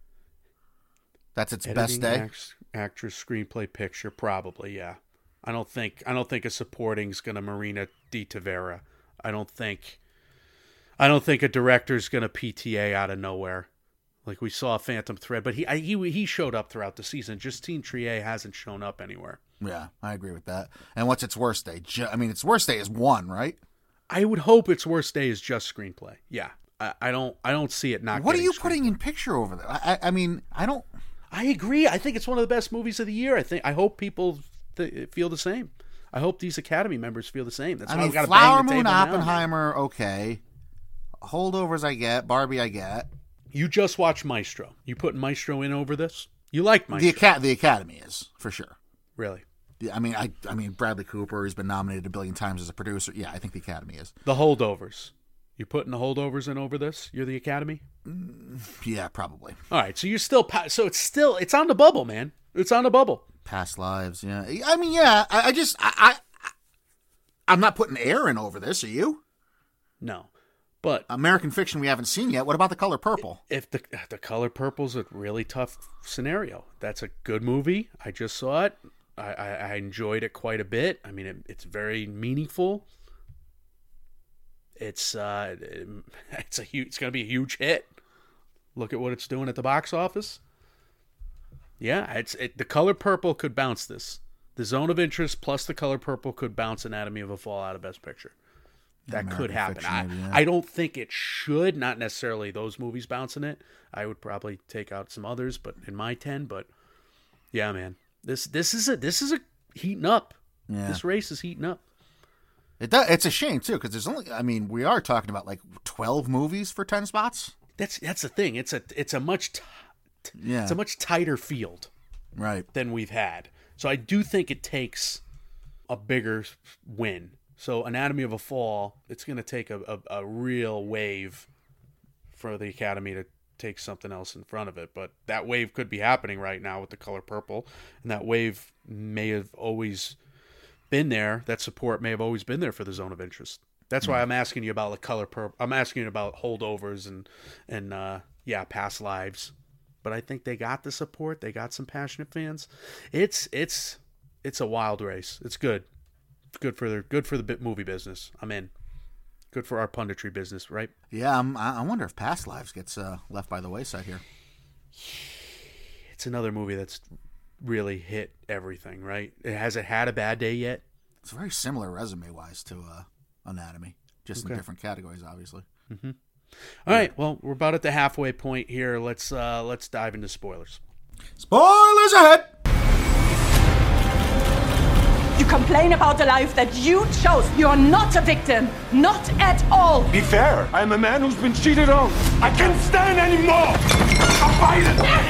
C: That's its best day.
D: act- actress, screenplay, picture, probably. Yeah. I don't think I don't think a supporting is going to Marina Di Tavera. I don't think I don't think a director's going to PTA out of nowhere. Like we saw Phantom Thread, but he I, he he showed up throughout the season. Justine Triet hasn't shown up anywhere.
C: Yeah, I agree with that. And what's its worst day? Ju- I mean, its worst day is one, right?
D: I would hope its worst day is just screenplay. Yeah, I, I don't I don't see it not.
C: What are you
D: screenplay.
C: putting in picture over there? I, I, I mean, I don't.
D: I agree. I think it's one of the best movies of the year. I think I hope people th- feel the same. I hope these Academy members feel the same. That's
C: I mean,
D: we got to
C: Flower
D: the
C: Moon,
D: table now.
C: Oppenheimer, okay. Holdovers, I get. Barbie, I get.
D: You just watched Maestro. You put Maestro in over this. You like
C: The,
D: Maestro,
C: Aca- the Academy is for sure.
D: really?
C: Yeah, I mean, I, I mean, Bradley Cooper. He's been nominated a billion times as a producer. Yeah, I think the Academy is.
D: The holdovers. You putting the holdovers in over this? You're the Academy.
C: Mm, yeah, probably.
D: All right. So you're still pa- so it's still it's on the bubble, man. It's on the bubble.
C: Past lives. Yeah, I mean, yeah. I, I just, I, I, I'm not putting Aaron over this. Are you?
D: No, but
C: American Fiction we haven't seen yet. What about The Color Purple?
D: if the the color purple's a really tough scenario. That's a good movie. I just saw it. I, I, I enjoyed it quite a bit. I mean, it, it's very meaningful. It's uh, it's a huge. It's gonna be a huge hit. Look at what it's doing at the box office. Yeah, it's it, the color purple could bounce this. The zone of interest plus the color purple could bounce Anatomy of a Fall out of Best Picture. That could happen.
C: Fiction,
D: I,
C: maybe, yeah.
D: I don't think it should. Not necessarily those movies bouncing it. I would probably take out some others, but in my ten. But yeah, man, this this is a this is a heating up.
C: Yeah.
D: This race is heating up.
C: It does, it's a shame too because there's only. I mean, we are talking about like 12 movies for 10 spots.
D: That's that's the thing. It's a it's a much t-
C: Yeah.
D: it's a much tighter field
C: Right.
D: than we've had. So I do think it takes a bigger win. So Anatomy of a Fall, it's going to take a, a, a real wave for the Academy to take something else in front of it. But that wave could be happening right now with the color purple, and that wave may have always been there. That support may have always been there for the zone of interest. That's why I'm asking you about the color purple. I'm asking you about holdovers and and uh, yeah, past lives. But I think they got the support. They got some passionate fans. It's it's it's a wild race. It's good. It's good for the good for the bit movie business. I'm in. Good for our punditry business, right?
C: Yeah, I'm, I I wonder if Past Lives gets uh, left by the wayside here.
D: It's another movie that's really hit everything, right? It has it had a bad day yet?
C: It's very similar resume wise to uh, Anatomy, just in different categories, obviously.
D: All right, well, we're about at the halfway point here. Let's uh let's dive into spoilers.
C: Spoilers ahead.
B: You complain about the life that you chose. You're not a victim. Not at all.
E: Be fair. I'm a man who's been cheated on. I can't stand anymore. I'm fighting. It.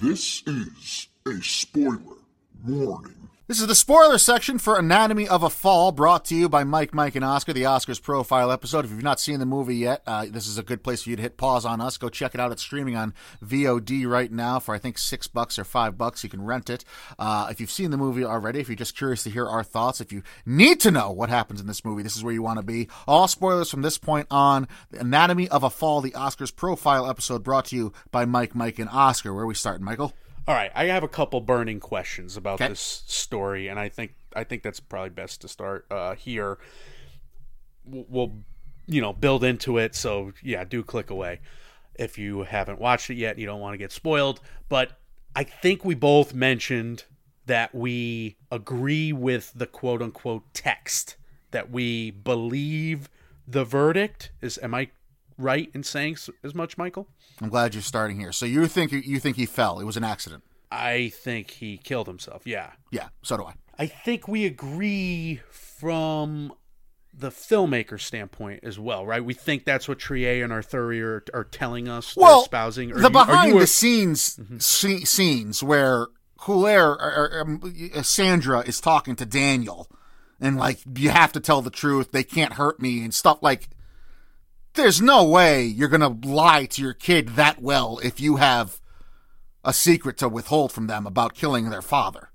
F: This is a spoiler warning.
C: This is the spoiler section for Anatomy of a Fall, brought to you by Mike, Mike, and Oscar, the Oscars profile episode. If you've not seen the movie yet, uh, this is a good place for you to hit pause on us. Go check it out. It's streaming on VOD right now for I think six bucks or five bucks. You can rent it. Uh, if you've seen the movie already, if you're just curious to hear our thoughts, if you need to know what happens in this movie, this is where you want to be. All spoilers from this point on. The Anatomy of a Fall, the Oscars profile episode, brought to you by Mike, Mike, and Oscar. Where are we starting, Michael?
D: All right, I have a couple burning questions about
C: Okay.
D: this story, and I think I think that's probably best to start uh, here. We'll, we'll, you know, build into it. So yeah, do click away if you haven't watched it yet. You don't want to get spoiled, but I think we both mentioned that we agree with the quote unquote text that we believe the verdict is. Am I right in saying as much, Michael?
C: I'm glad you're starting here. So you think you think he fell? It was an accident.
D: I think he killed himself. Yeah.
C: Yeah, so do I.
D: I think we agree from the filmmaker standpoint as well, right? We think that's what Triet and Arthuri are, are telling us,
C: Well,
D: espousing. Or
C: the
D: you-
C: behind the
D: a-
C: scenes sce- scenes where Hüller or, or, um, Sandra is talking to Daniel, and like you have to tell the truth. They can't hurt me and stuff like. There's no way you're gonna lie to your kid that well if you have a secret to withhold from them about killing their father.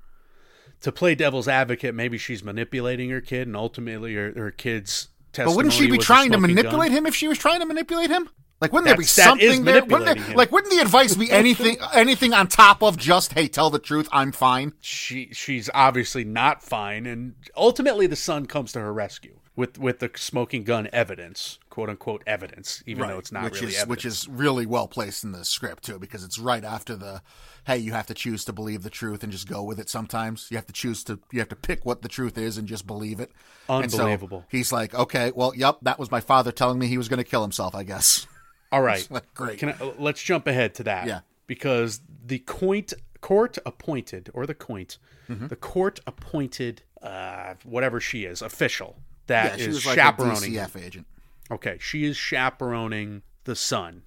D: to play devil's advocate, maybe she's manipulating her kid, and ultimately her, her kid's testimony.
C: But wouldn't she be trying to manipulate
D: gun.
C: him if she was trying to manipulate him? Like, wouldn't there be
D: That's- that is
C: something there? Wouldn't there, like, wouldn't the advice be anything, anything on top of just, "Hey, tell the truth, I'm fine"?
D: She she's obviously not fine, and ultimately the son comes to her rescue with with the smoking gun evidence, quote unquote evidence, even though it's not
C: which
D: really
C: is
D: evidence.
C: which is really well placed in the script too, because it's right after the, "Hey, you have to choose to believe the truth and just go with it." Sometimes you have to choose to, you have to pick what the truth is and just believe it. And so
D: Unbelievable.
C: he's like, "Okay, well, yep, that was my father telling me he was going to kill himself. I guess."
D: All right,
C: like, great.
D: Can I, uh, let's jump ahead to that.
C: Yeah.
D: because the coint court appointed or the coint,
C: Mm-hmm.
D: the court appointed uh, whatever she is official that
C: Yeah,
D: is
C: like
D: chaperoning.
C: a DCF agent.
D: Okay, she is chaperoning the son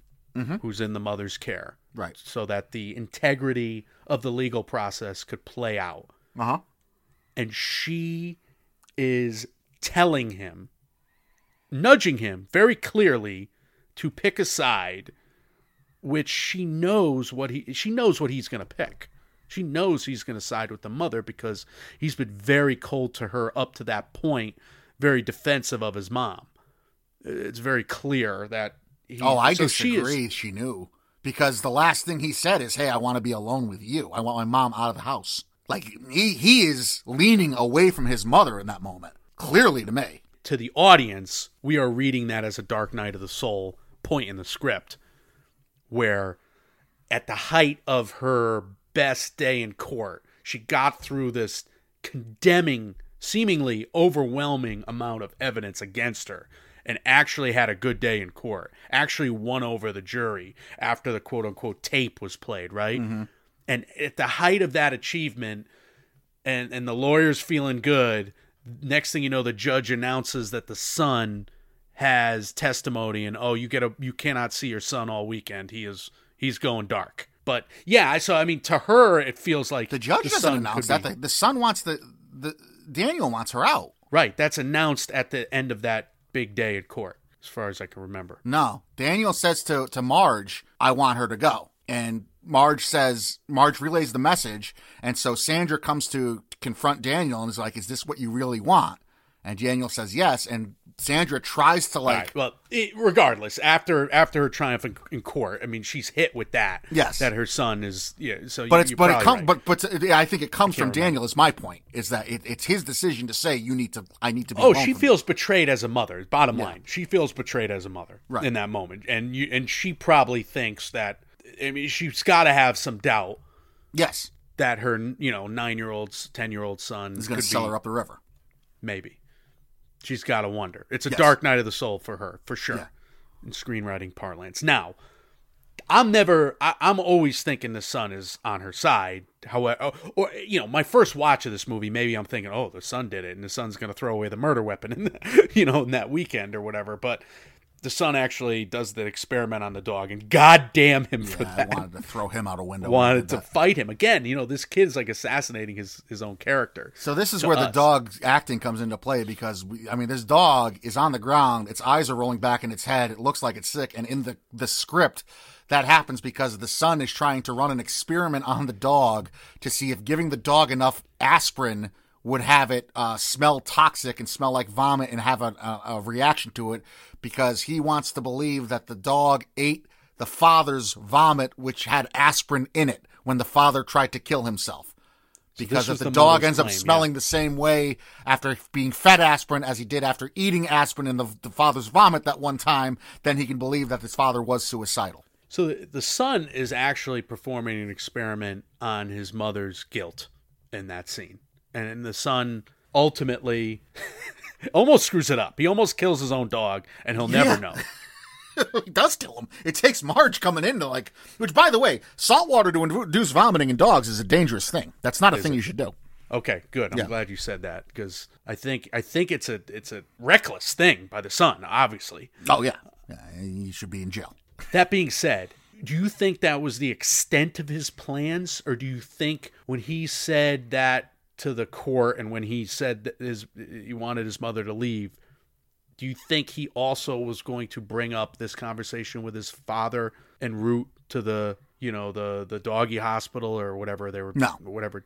D: who's in the mother's care,
C: Mm-hmm. Right.
D: so that the integrity of the legal process could play out.
C: Uh huh.
D: and she is telling him, nudging him very clearly to pick a side, which she knows what he she knows what he's going to pick. She knows he's going to side with the mother because he's been very cold to her up to that point, very defensive of his mom. It's very clear that he,
C: Oh, I
D: so she
C: disagree.
D: is-
C: She, knew because the last thing he said is, "Hey, I want to be alone with you. I want my mom out of the house." Like he he is leaning away from his mother in that moment. Clearly to me.
D: to the audience, we are reading that as a Dark Night of the Soul point in the script, where at the height of her best day in court, she got through this condemning, seemingly overwhelming amount of evidence against her and actually had a good day in court, actually won over the jury after the quote unquote tape was played, right? Mm-hmm. And at the height of that achievement, and and the lawyer's feeling good. Next thing you know, the judge announces that the son has testimony, and oh, you get a you cannot see your son all weekend. He is he's going dark. But yeah, so I mean, to her, it feels like
C: The judge doesn't
D: son
C: announce that. The, the son wants the the Daniel wants her out.
D: right, that's announced at the end of that big day at court, as far as I can remember.
C: No, Daniel says to to Marge, "I want her to go," and Marge says Marge relays the message, and so Sandra comes to confront Daniel and is like, "Is this what you really want?" And Daniel says yes, and Sandra tries to like
D: right. Well, it, regardless, after after her triumph in, in court, I mean, she's hit with that.
C: Yes.
D: that her son is. Yeah. So,
C: But
D: you,
C: it's but it comes
D: right.
C: but but yeah, I think it comes from
D: remember.
C: Daniel. Is my point is that it, it's his decision to say you need to I need to be.
D: Oh, she feels betrayed as a mother. Bottom line, she feels betrayed as a mother
C: Right.
D: in that moment, and you and she probably thinks that. I mean, she's got to have some doubt.
C: Yes,
D: that her, you know, nine year old, ten year old son
C: he's going
D: could
C: to sell
D: be,
C: her up the river.
D: Maybe she's got to wonder. It's a
C: Yes.
D: dark night of the soul for her, for sure,
C: Yeah.
D: in screenwriting parlance. Now, I'm never. I, I'm always thinking the son is on her side. However, oh, or you know, my first watch of this movie, maybe I'm thinking, oh, the son did it, and the son's going to throw away the murder weapon, in the, you know, in that weekend or whatever. But the son actually does the experiment on the dog, and goddamn him for
C: Yeah, I
D: that.
C: wanted to throw him out a window.
D: Wanted to fight him again. You know, this kid is like assassinating his his own character.
C: So this is where the
D: us.
C: dog acting comes into play because we, I mean, this dog is on the ground. Its eyes are rolling back in its head. It looks like it's sick. And in the the script, that happens because the son is trying to run an experiment on the dog to see if giving the dog enough aspirin would have it uh, smell toxic and smell like vomit and have a, a, a reaction to it because he wants to believe that the dog ate the father's vomit, which had aspirin in it when the father tried to kill himself because
D: was
C: if the,
D: the
C: dog ends up
D: claim, yeah.
C: smelling the same way after being fed aspirin as he did after eating aspirin in the, the father's vomit that one time, then he can believe that his father was suicidal.
D: So the son is actually performing an experiment on his mother's guilt in that scene. And the son ultimately almost screws it up. He almost kills his own dog, and he'll
C: Yeah.
D: never know.
C: he does kill him. It takes Marge coming in to like, which by the way, salt water to induce vomiting in dogs is a dangerous thing. That's not a thing you should do.
D: Okay, good. I'm
C: Yeah.
D: glad you said that because I think I think it's a it's a reckless thing by the son. Obviously.
C: Oh yeah, yeah he should be in jail.
D: That being said, do you think that was the extent of his plans, or do you think when he said that to the court and when he said that his he wanted his mother to leave, do you think he also was going to bring up this conversation with his father en route to the you know the the doggy hospital or whatever they were
C: No.
D: whatever.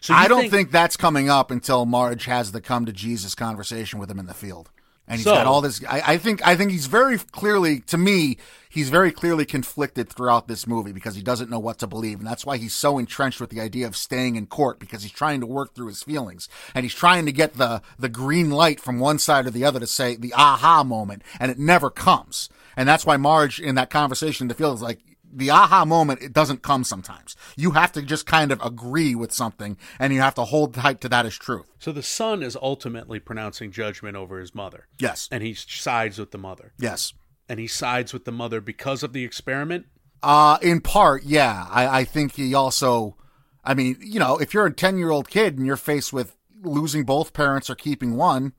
D: So
C: I don't think, that's coming up until Marge has the come to Jesus conversation with him in the field. And he's
D: So-
C: got all this. I, I think. I think he's very clearly, to me, he's very clearly conflicted throughout this movie because he doesn't know what to believe, and that's why he's so entrenched with the idea of staying in court because he's trying to work through his feelings and he's trying to get the the green light from one side or the other to say the aha moment, and it never comes. And that's why Marge in that conversation in the field is like, the aha moment it doesn't come sometimes you have to just kind of agree with something and you have to hold tight to that as truth
D: So the son is ultimately pronouncing judgment over his mother.
C: yes
D: And he sides with the mother.
C: yes
D: And he sides with the mother because of the experiment.
C: uh in part yeah i i think he also i mean you know if you're a 10 year old kid and you're faced with losing both parents or keeping one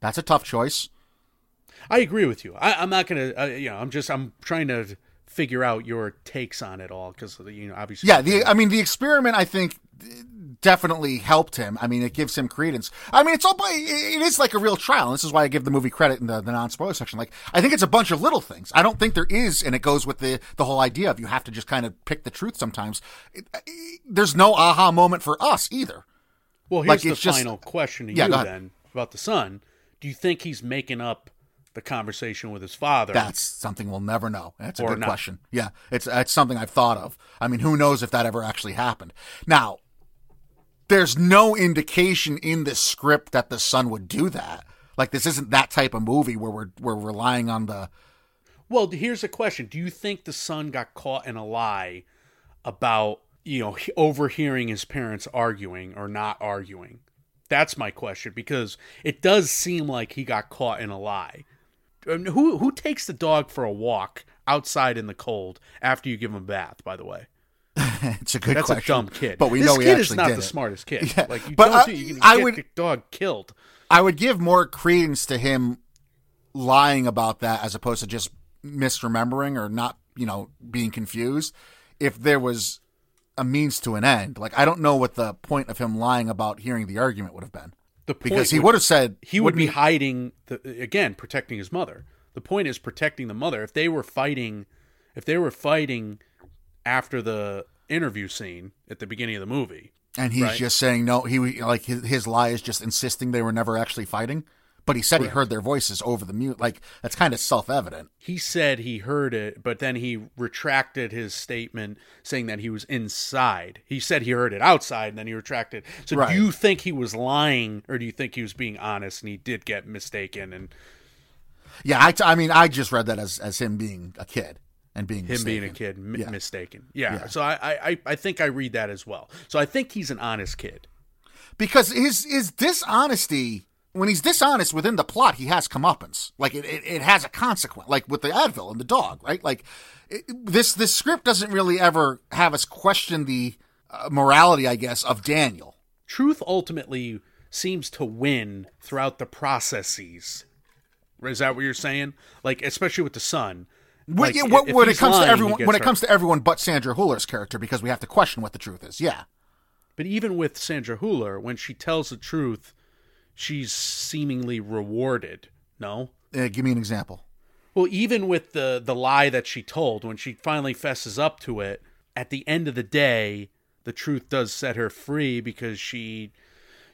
C: that's a tough choice
D: I agree with you. I, I'm not gonna, uh, you know, I'm just, I'm trying to figure out your takes on it all because you know, obviously,
C: yeah the i mean the experiment i think definitely helped him. I mean, it gives him credence. I mean, it's all by, it is like a real trial. And this is why I give the movie credit in the, the non spoiler section. Like, I think it's a bunch of little things. I don't think there is, and it goes with the, the whole idea of you have to just kind of pick the truth sometimes. It, it, there's no aha moment for us either.
D: Well, here's
C: Like,
D: the
C: it's just-
D: final question to
C: Yeah,
D: you then about the son. Do you think he's making up the conversation with his father?
C: That's something we'll never know. That's a good
D: not.
C: question. Yeah, it's it's something I've thought of. I mean, who knows if that ever actually happened? Now, there's no indication in the script that the son would do that. Like this isn't that type of movie where we're we're relying on the
D: Well, here's a question: Do you think the son got caught in a lie about you know overhearing his parents arguing or not arguing? That's my question because it does seem like he got caught in a lie. Um, who who takes the dog for a walk outside in the cold after you give him a bath? By the way,
C: it's a good
D: that's
C: question.
D: a dumb kid.
C: But we
D: this
C: know he
D: kid
C: actually
D: is not the
C: it.
D: smartest kid.
C: Yeah,
D: Like you
C: but,
D: don't
C: uh,
D: do, you can
C: I
D: get
C: would-
D: the dog killed.
C: I would give more credence to him lying about that as opposed to just misremembering or not, you know, being confused. If there was a means to an end, like I don't know what the point of him lying about hearing the argument would have been,
D: The point
C: because he would have said
D: he would be hiding the, again protecting his mother the point is protecting the mother if they were fighting if they were fighting after the interview scene at the beginning of the movie
C: and he's
D: right.
C: just saying no. He like his, his lie is just insisting they were never actually fighting. But he said he heard their voices over the mute. Like that's kind of self evident.
D: he said he heard it but then he retracted his statement saying that he was inside he said he heard it outside and then he retracted so
C: Right.
D: do you think he was lying or do you think he was being honest and he did get mistaken and
C: Yeah, I, I mean, I just read that as as him being a kid and being
D: him being a kid mi-
C: Yeah.
D: mistaken yeah.
C: Yeah.
D: so I, I I- I think i read that as well so i think he's an honest kid
C: because his his dishonesty when he's dishonest within the plot he has comeuppance like it, it, it has a consequence like with the advil and the dog right like it, this this script doesn't really ever have us question the uh, morality i guess of daniel
D: truth ultimately seems to win throughout the processes. Is that what you're saying? Like, especially with the son.
C: when,
D: Like,
C: yeah, when it comes
D: lying,
C: to everyone when it
D: hurt.
C: comes to everyone but sandra hüller's character because we have to question what the truth is yeah
D: But even with Sandra Hüller, when she tells the truth, she's seemingly rewarded. No.
C: uh, give me an example
D: Well, even with the the lie that she told, when she finally fesses up to it, at the end of the day, the truth does set her free because she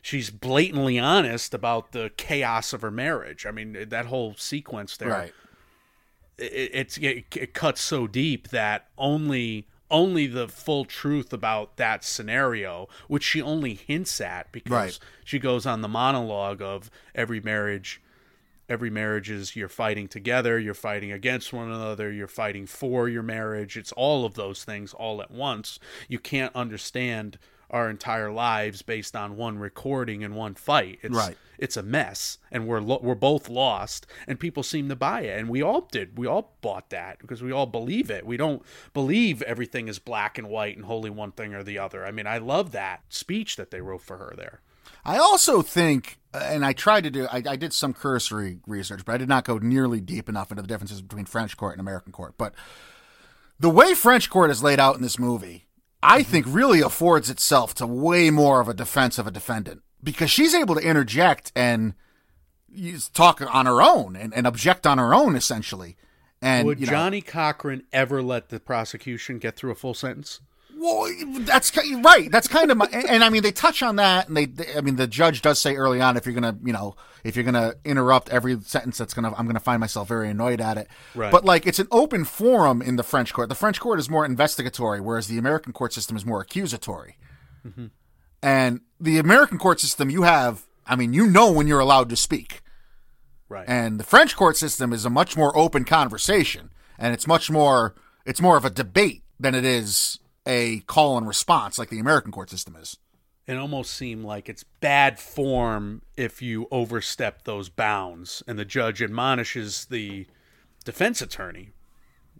D: she's blatantly honest about the chaos of her marriage. I mean, that whole sequence there.
C: right
D: it, it's it, it cuts so deep that only only the full truth about that scenario, which she only hints at because
C: Right.
D: she goes on the monologue of every marriage. Every marriage is you're fighting together, you're fighting against one another, you're fighting for your marriage. It's all of those things all at once. You can't understand our entire lives based on one recording and one fight. It's,
C: Right.
D: it's a mess and we're lo- we're both lost and people seem to buy it and we all did we all bought that because we all believe it we don't believe everything is black and white and wholly one thing or the other i mean i love that speech that they wrote for her there
C: I also think, uh, and I tried to do, I, I did some cursory research, but I did not go nearly deep enough into the differences between French court and American court. But the way French court is laid out in this movie, I think really affords itself to way more of a defense of a defendant because she's able to interject and use- talk on her own and, and object on her own, essentially. And
D: would
C: you know,
D: johnnie cochran ever let the prosecution get through a full sentence
C: Well, that's right. That's kind of my, and, and I mean, they touch on that, and they, they- I mean, the judge does say early on, if you're gonna, you know, if you're gonna interrupt every sentence, that's gonna, I'm gonna find myself very annoyed at it.
D: Right.
C: But like, it's an open forum in the French court. The French court is more investigatory, whereas the American court system is more accusatory. Mm-hmm. And the American court system, you have, I mean, you know when you're allowed to speak.
D: right
C: And the French court system is a much more open conversation, and it's much more it's more of a debate than it is a call and response like the American court system is.
D: it almost seemed like it's bad form if you overstep those bounds and the judge admonishes the defense attorney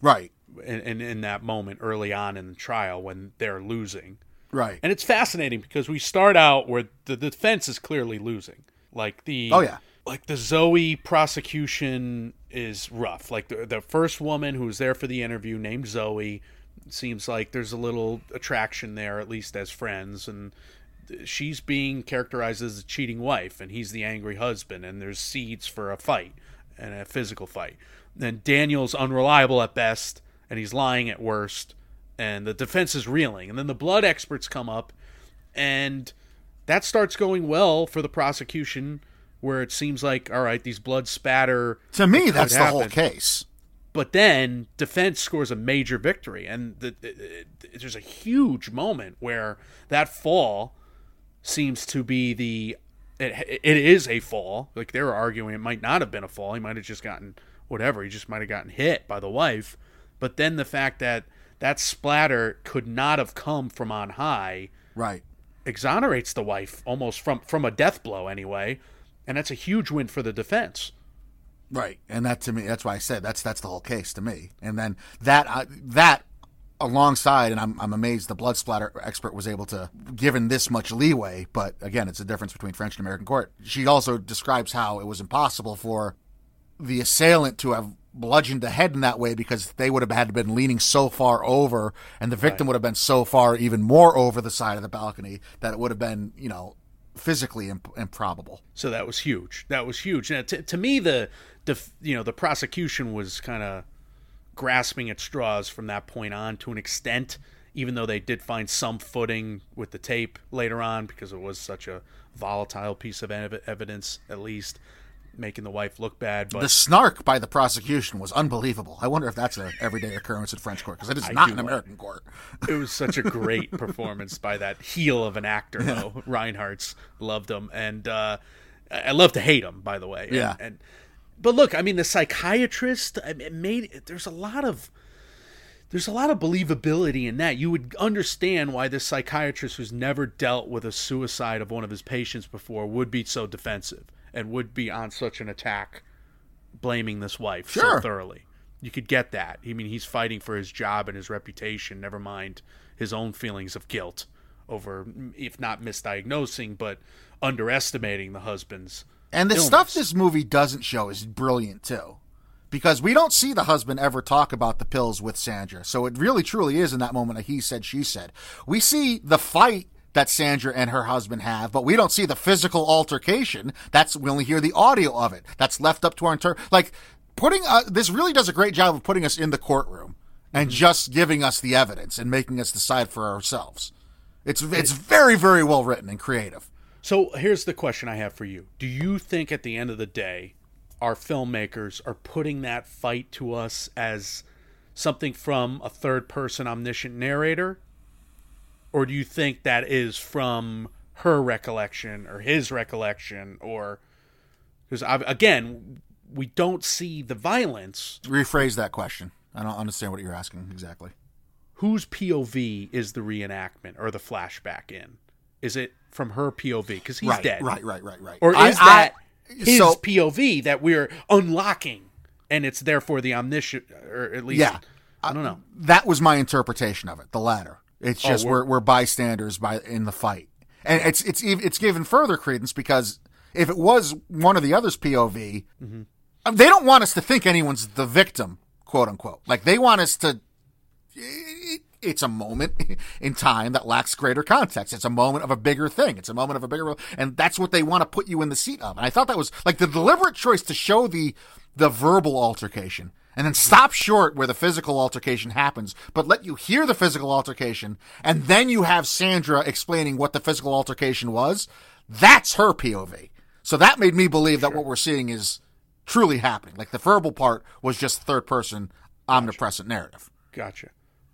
C: Right.
D: in, in, in that moment early on in the trial when they're losing.
C: Right.
D: And it's fascinating because we start out where the defense is clearly losing. Like the
C: Oh, yeah.
D: like the Zoe prosecution is rough. Like the the first woman who was there for the interview named Zoe seems like there's a little attraction there at least as friends and she's being characterized as a cheating wife, and he's the angry husband, and there's seeds for a fight and a physical fight. Then Daniel's unreliable at best, and he's lying at worst, and the defense is reeling. And then the blood experts come up, and that starts going well for the prosecution, where it seems like all right, these blood spatter.
C: To me, that's the whole case.
D: But then defense scores a major victory, and the, the, the- there's a huge moment where that fall seems to be the it, it is a fall. Like they were arguing, it might not have been a fall. He might have just gotten whatever. He just might have gotten hit by the wife. But then the fact that that splatter could not have come from on high
C: Right.
D: exonerates the wife almost from from a death blow anyway, and that's a huge win for the defense.
C: Right, and that to me, that's why I said that's that's the whole case to me. And then that uh, that alongside, and I'm I'm amazed the blood splatter expert was able to given this much leeway. But again, it's a difference between French and American court. She also describes how it was impossible for the assailant to have bludgeoned the head in that way because they would have had to been leaning so far over, and the victim would have been so far even more over the side of the balcony that it would have been you know physically imp- improbable.
D: So that was huge. That was huge. Now, to, to me, the, the you know the prosecution was kind of grasping at straws from that point on to an extent. Even though they did find some footing with the tape later on, because it was such a volatile piece of ev- evidence, at least making the wife look bad. But
C: The snark by the prosecution was unbelievable. I wonder if that's an everyday occurrence in French court because it is not
D: do
C: in
D: wonder.
C: American court.
D: it was such a great performance by that heel of an actor though Reinartz loved him and uh i I love to hate him by the way And-
C: Yeah.
D: and but look i mean the psychiatrist it made there's a lot of there's a lot of believability in that you would understand why this psychiatrist who's never dealt with a suicide of one of his patients before would be so defensive and would be on such an attack blaming this wife so thoroughly. You could get that. I mean, he's fighting for his job and his reputation, never mind his own feelings of guilt over, if not misdiagnosing, but underestimating the husband's.
C: And the
D: illness.
C: stuff this movie doesn't show is brilliant too. Because we don't see the husband ever talk about the pills with Sandra. So it really truly is in that moment a he said, she said. We see the fight that Sandra and her husband have, but we don't see the physical altercation. That's, we only hear the audio of it. That's left up to our inter, like, putting, uh, this really does a great job of putting us in the courtroom and just giving us the evidence and making us decide for ourselves. It's, it's very, very well written and creative.
D: So here's the question I have for you Do you think at the end of the day, our filmmakers are putting that fight to us as something from a third person omniscient narrator? Or do you think that is from her recollection or his recollection? Or because again, we don't see the violence.
C: Rephrase that question. I don't understand what you're asking exactly.
D: Whose POV is the reenactment or the flashback in? Is it from her POV? Because he's
C: right,
D: dead.
C: Right, right, right, right.
D: Or
C: I-
D: is that
C: I-
D: his
C: so-
D: POV that we're unlocking, and it's therefore the omniscient, or at least
C: Yeah.
D: I don't know.
C: that was my interpretation of it. The latter. It's
D: Oh,
C: just
D: we're-
C: we're, we're bystanders by in the fight, and it's it's it's given further credence because if it was one of the others' POV,
D: Mm-hmm.
C: um, they don't want us to think anyone's the victim, quote unquote. Like they want us to. It's a moment in time that lacks greater context. It's a moment of a bigger thing. It's a moment of a bigger, and that's what they want to put you in the seat of. And I thought that was like the deliberate choice to show the the verbal altercation and then stop short where the physical altercation happens, but let you hear the physical altercation, and then you have Sandra explaining what the physical altercation was. That's her POV. So that made me believe that what we're seeing is truly happening. Like the verbal part was just third person omnipresent narrative.
D: Gotcha.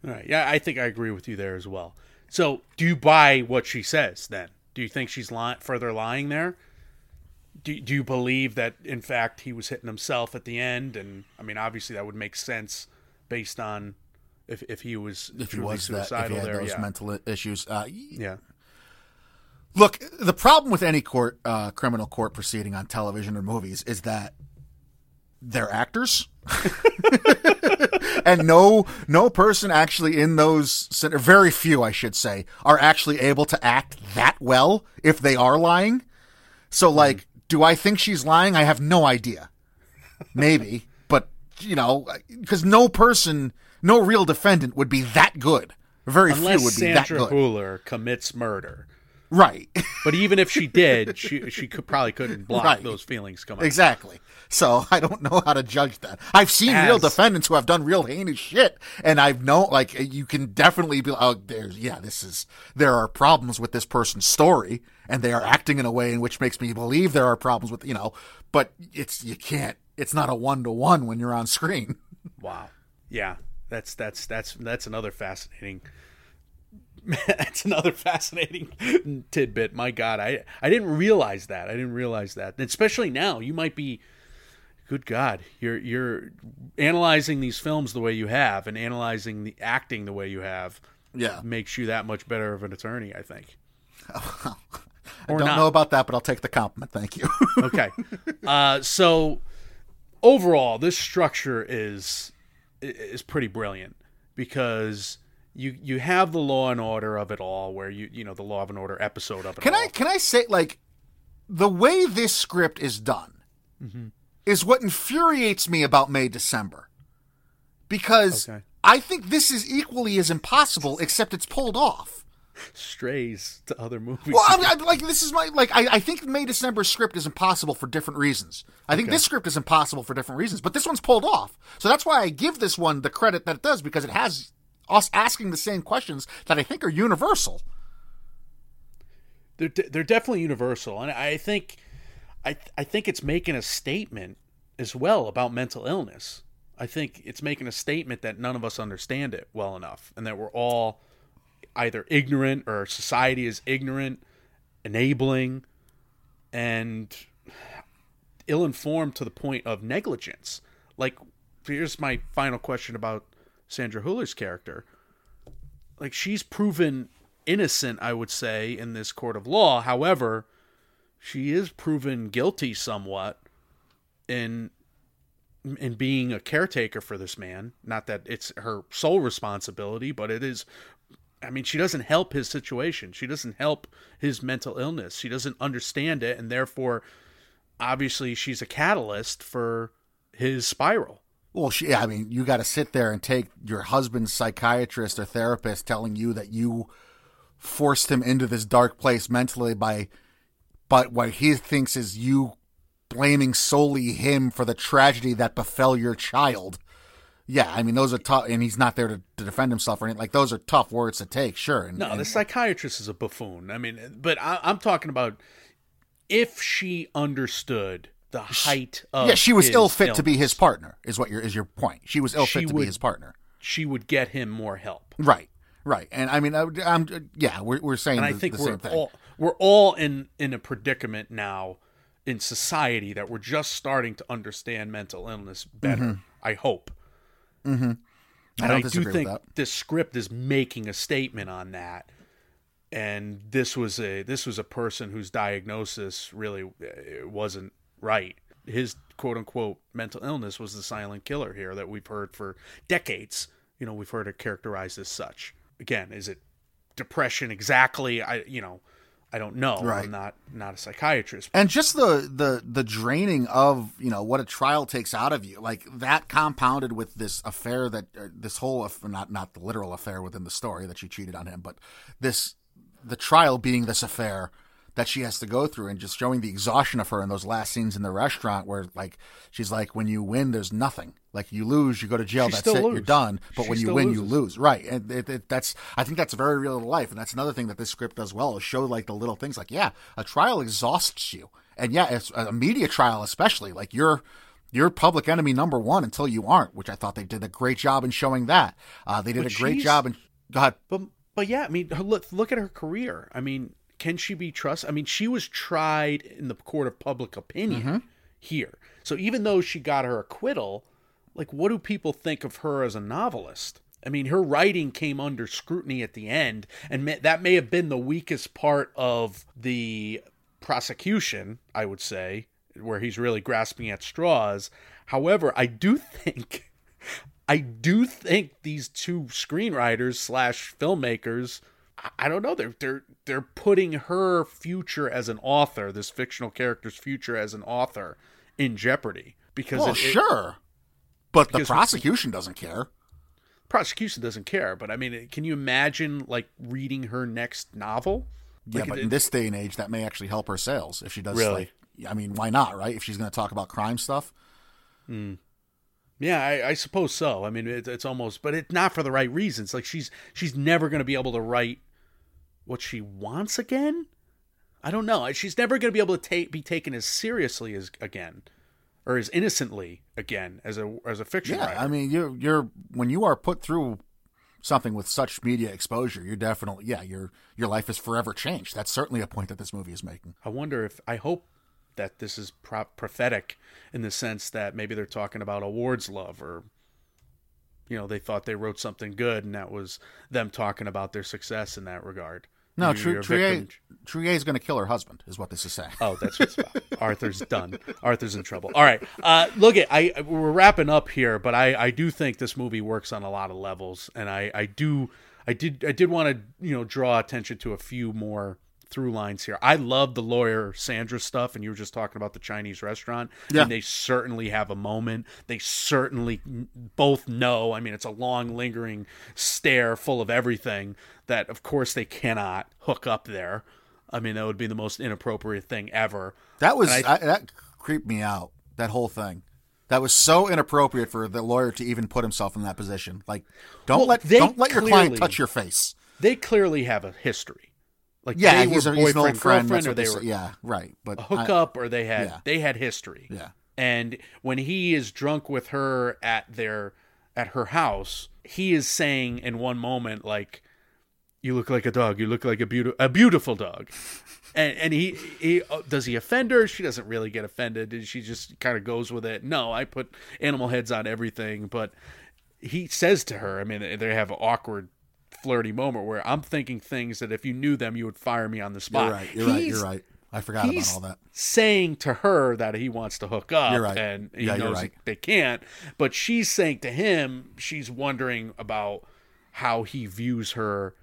D: All right. Yeah, I think I agree with you there as well. So, do you buy what she says then? Do you think she's li- further lying there? Do, do you believe that in fact he was hitting himself at the end? And I mean, obviously that would make sense based on if if he was
C: If he was that, if
D: suicidal
C: he had
D: there.
C: those
D: Yeah.
C: mental issues, uh,
D: yeah.
C: Look, the problem with any court, uh, criminal court proceeding on television or movies is that they're actors, and no no person actually in those or very few, I should say, are actually able to act that well if they are lying. So, hmm. like, do I think she's lying? I have no idea. Maybe, but you know, because no person, no real defendant would be that good. Very
D: Unless
C: few would be
D: Sandra
C: that good.
D: Hüller commits murder,
C: Right.
D: But even if she did, she she could probably couldn't block
C: Right.
D: those feelings coming.
C: exactly. So I don't know how to judge that. I've seen real defendants who have done real heinous shit, and I've known like you can definitely be oh there's yeah this is there are problems with this person's story, and they are acting in a way in which makes me believe there are problems with you know, but it's you can't. It's not a one to one when you're on screen.
D: Wow. Yeah. That's that's that's that's another fascinating that's another fascinating tidbit. My God, I I didn't realize that. I didn't realize that. Especially now, you might be good God, you're you're analyzing these films the way you have and analyzing the acting the way you have
C: Yeah.
D: makes you that much better of an attorney, I think.
C: I don't
D: not.
C: know about that, but I'll take the compliment. Thank you.
D: okay. Uh, so overall, this structure is is pretty brilliant because you you have the law and order of it all, where you you know the law of an order episode of it.
C: Can
D: all.
C: I can I say like the way this script is done mm-hmm. is what infuriates me about May December because
D: Okay.
C: I think this is equally as impossible, except it's pulled off.
D: strays to other movies?
C: Well, I'm, I'm like this is my like I, I think May December script is impossible for different reasons. I think this script is impossible for different reasons, but this one's pulled off. So that's why I give this one the credit that it does because it has us asking the same questions that I think are universal.
D: they're de- they're definitely universal, and I think I th- I think it's making a statement as well about mental illness. I think it's making a statement that none of us understand it well enough, and that we're all either ignorant or society is ignorant, enabling, and ill-informed to the point of negligence. Like, here's my final question about Sandra Hüller's character like she's proven innocent, I would say, in this court of law. However, she is proven guilty somewhat in in being a caretaker for this man. Not that it's her sole responsibility, but it is I mean, she doesn't help his situation. She doesn't help his mental illness. She doesn't understand it and therefore obviously she's a catalyst for his spiral.
C: Well, she, I mean, you got to sit there and take your husband's psychiatrist or therapist telling you that you forced him into this dark place mentally by, but what he thinks is you blaming solely him for the tragedy that befell your child. Yeah, I mean, those are tough, and he's not there to, to defend himself or anything. Like, those are tough words to take, sure. And,
D: No,
C: and-
D: the psychiatrist is a buffoon. I mean, but I, I'm talking about if she understood the height of
C: yeah, she was ill fit to be his partner, is what your is your point. She was ill fit to
D: would-
C: be his partner.
D: She would get him more help,
C: Right, right. And I mean, I, I'm, yeah, we're, we're saying
D: and I think
C: the
D: we're all we're all in in a predicament now in society that we're just starting to understand mental illness better. I hope.
C: Mm-hmm. I
D: And
C: don't
D: I, do think this script is making a statement on that. And this was a this was a person whose diagnosis really uh, wasn't right. His quote unquote mental illness was the silent killer here that we've heard for decades. You know, we've heard it characterized as such. Again, is it depression exactly? I you know, I don't know.
C: Right.
D: I'm not not a psychiatrist.
C: and just the the the draining of you know what a trial takes out of you like that compounded with this affair that uh, this whole not not the literal affair within the story that she cheated on him but this the trial being this affair that she has to go through and just showing the exhaustion of her in those last scenes in the restaurant where like she's like when you win there's nothing. Like you lose you go to jail
D: She
C: that's it you're done. But
D: She
C: when you win you lose. Right. And it, it, that's i think that's very real to life and that's another thing that this script does well is show like the little things like yeah a trial exhausts you. And yeah it's a media trial especially. Like you're you're public enemy number one until you aren't which i thought they did a great job in showing that. Uh, they did
D: But
C: a great job in go ahead.
D: But but yeah, I mean, look look at her career. I mean, can she be trusted? I mean, she was tried in the court of public opinion
C: Mm-hmm.
D: here. So even though she got her acquittal, like, what do people think of her as a novelist? I mean, her writing came under scrutiny at the end, and may, that may have been the weakest part of the prosecution, I would say, where he's really grasping at straws. However, I do think I do think these two screenwriters slash filmmakers, I- don't know, they're they're they're putting her future as an author, this fictional character's future as an author, in jeopardy because
C: well
D: it- it-
C: sure but the prosecution doesn't care
D: prosecution doesn't care. But I mean, can you imagine like reading her next novel?
C: Yeah, but
D: it-
C: in this day and age, that may actually help her sales if she does.
D: Really?
C: Like, I mean, why not, right? If she's going to talk about crime stuff. Hmm.
D: Yeah, I, I suppose so. I mean, it, it's almost, but it's not for the right reasons. Like she's she's never going to be able to write what she wants again. I don't know. She's never going to be able to take be taken as seriously as again, or as innocently again as a as a fiction
C: Yeah,
D: writer.
C: I mean, you're you're when you are put through something with such media exposure, you're definitely yeah, your your life is forever changed. That's certainly a point that this movie is making.
D: I wonder if I hope that this is pro- prophetic in the sense that maybe they're talking about awards love or you know they thought they wrote something good and that was them talking about their success in that regard.
C: No,
D: Maybe you're
C: Tru-
D: a Triet
C: Triet is going to kill her husband, is what this is saying.
D: Oh, that's what's about. Arthur's done. Arthur's in trouble. All right. Uh, look at I we're wrapping up here, but I I do think this movie works on a lot of levels, and I I do I did I did want to you know draw attention to a few more through lines here. I love the lawyer Sandra stuff, and you were just talking about the Chinese restaurant.
C: Yeah.
D: And they certainly have a moment. They certainly both know. I mean, it's a long, lingering stare full of everything that, of course, they cannot hook up there. I mean, that would be the most inappropriate thing ever.
C: That was
D: I-
C: I, that creeped me out. That whole thing. That was so inappropriate for the lawyer to even put himself in that position. Like, don't
D: Well,
C: let don't let your client touch your face.
D: They clearly have a history. Like
C: Yeah,
D: they were
C: a,
D: boyfriend
C: old friend.
D: girlfriend, or they were.
C: Yeah, right. But
D: a
C: I-
D: hookup, or they had
C: yeah.
D: they had history.
C: Yeah.
D: And when he is drunk with her at their at her house, he is saying in one moment like, "You look like a dog. You look like a beautiful a beautiful dog." And, and he he uh, does he offend her? She doesn't really get offended, she just kind of goes with it. No, I put animal heads on everything, but he says to her, I mean, they have awkward, flirty moment where I'm thinking things that if you knew them, you would fire me on the spot.
C: You're right. You're right. You're right. I forgot about all that.
D: saying to her that he wants to hook up
C: You're right.
D: and he
C: Yeah,
D: knows
C: right.
D: they can't but she's saying to him she's wondering about how he views her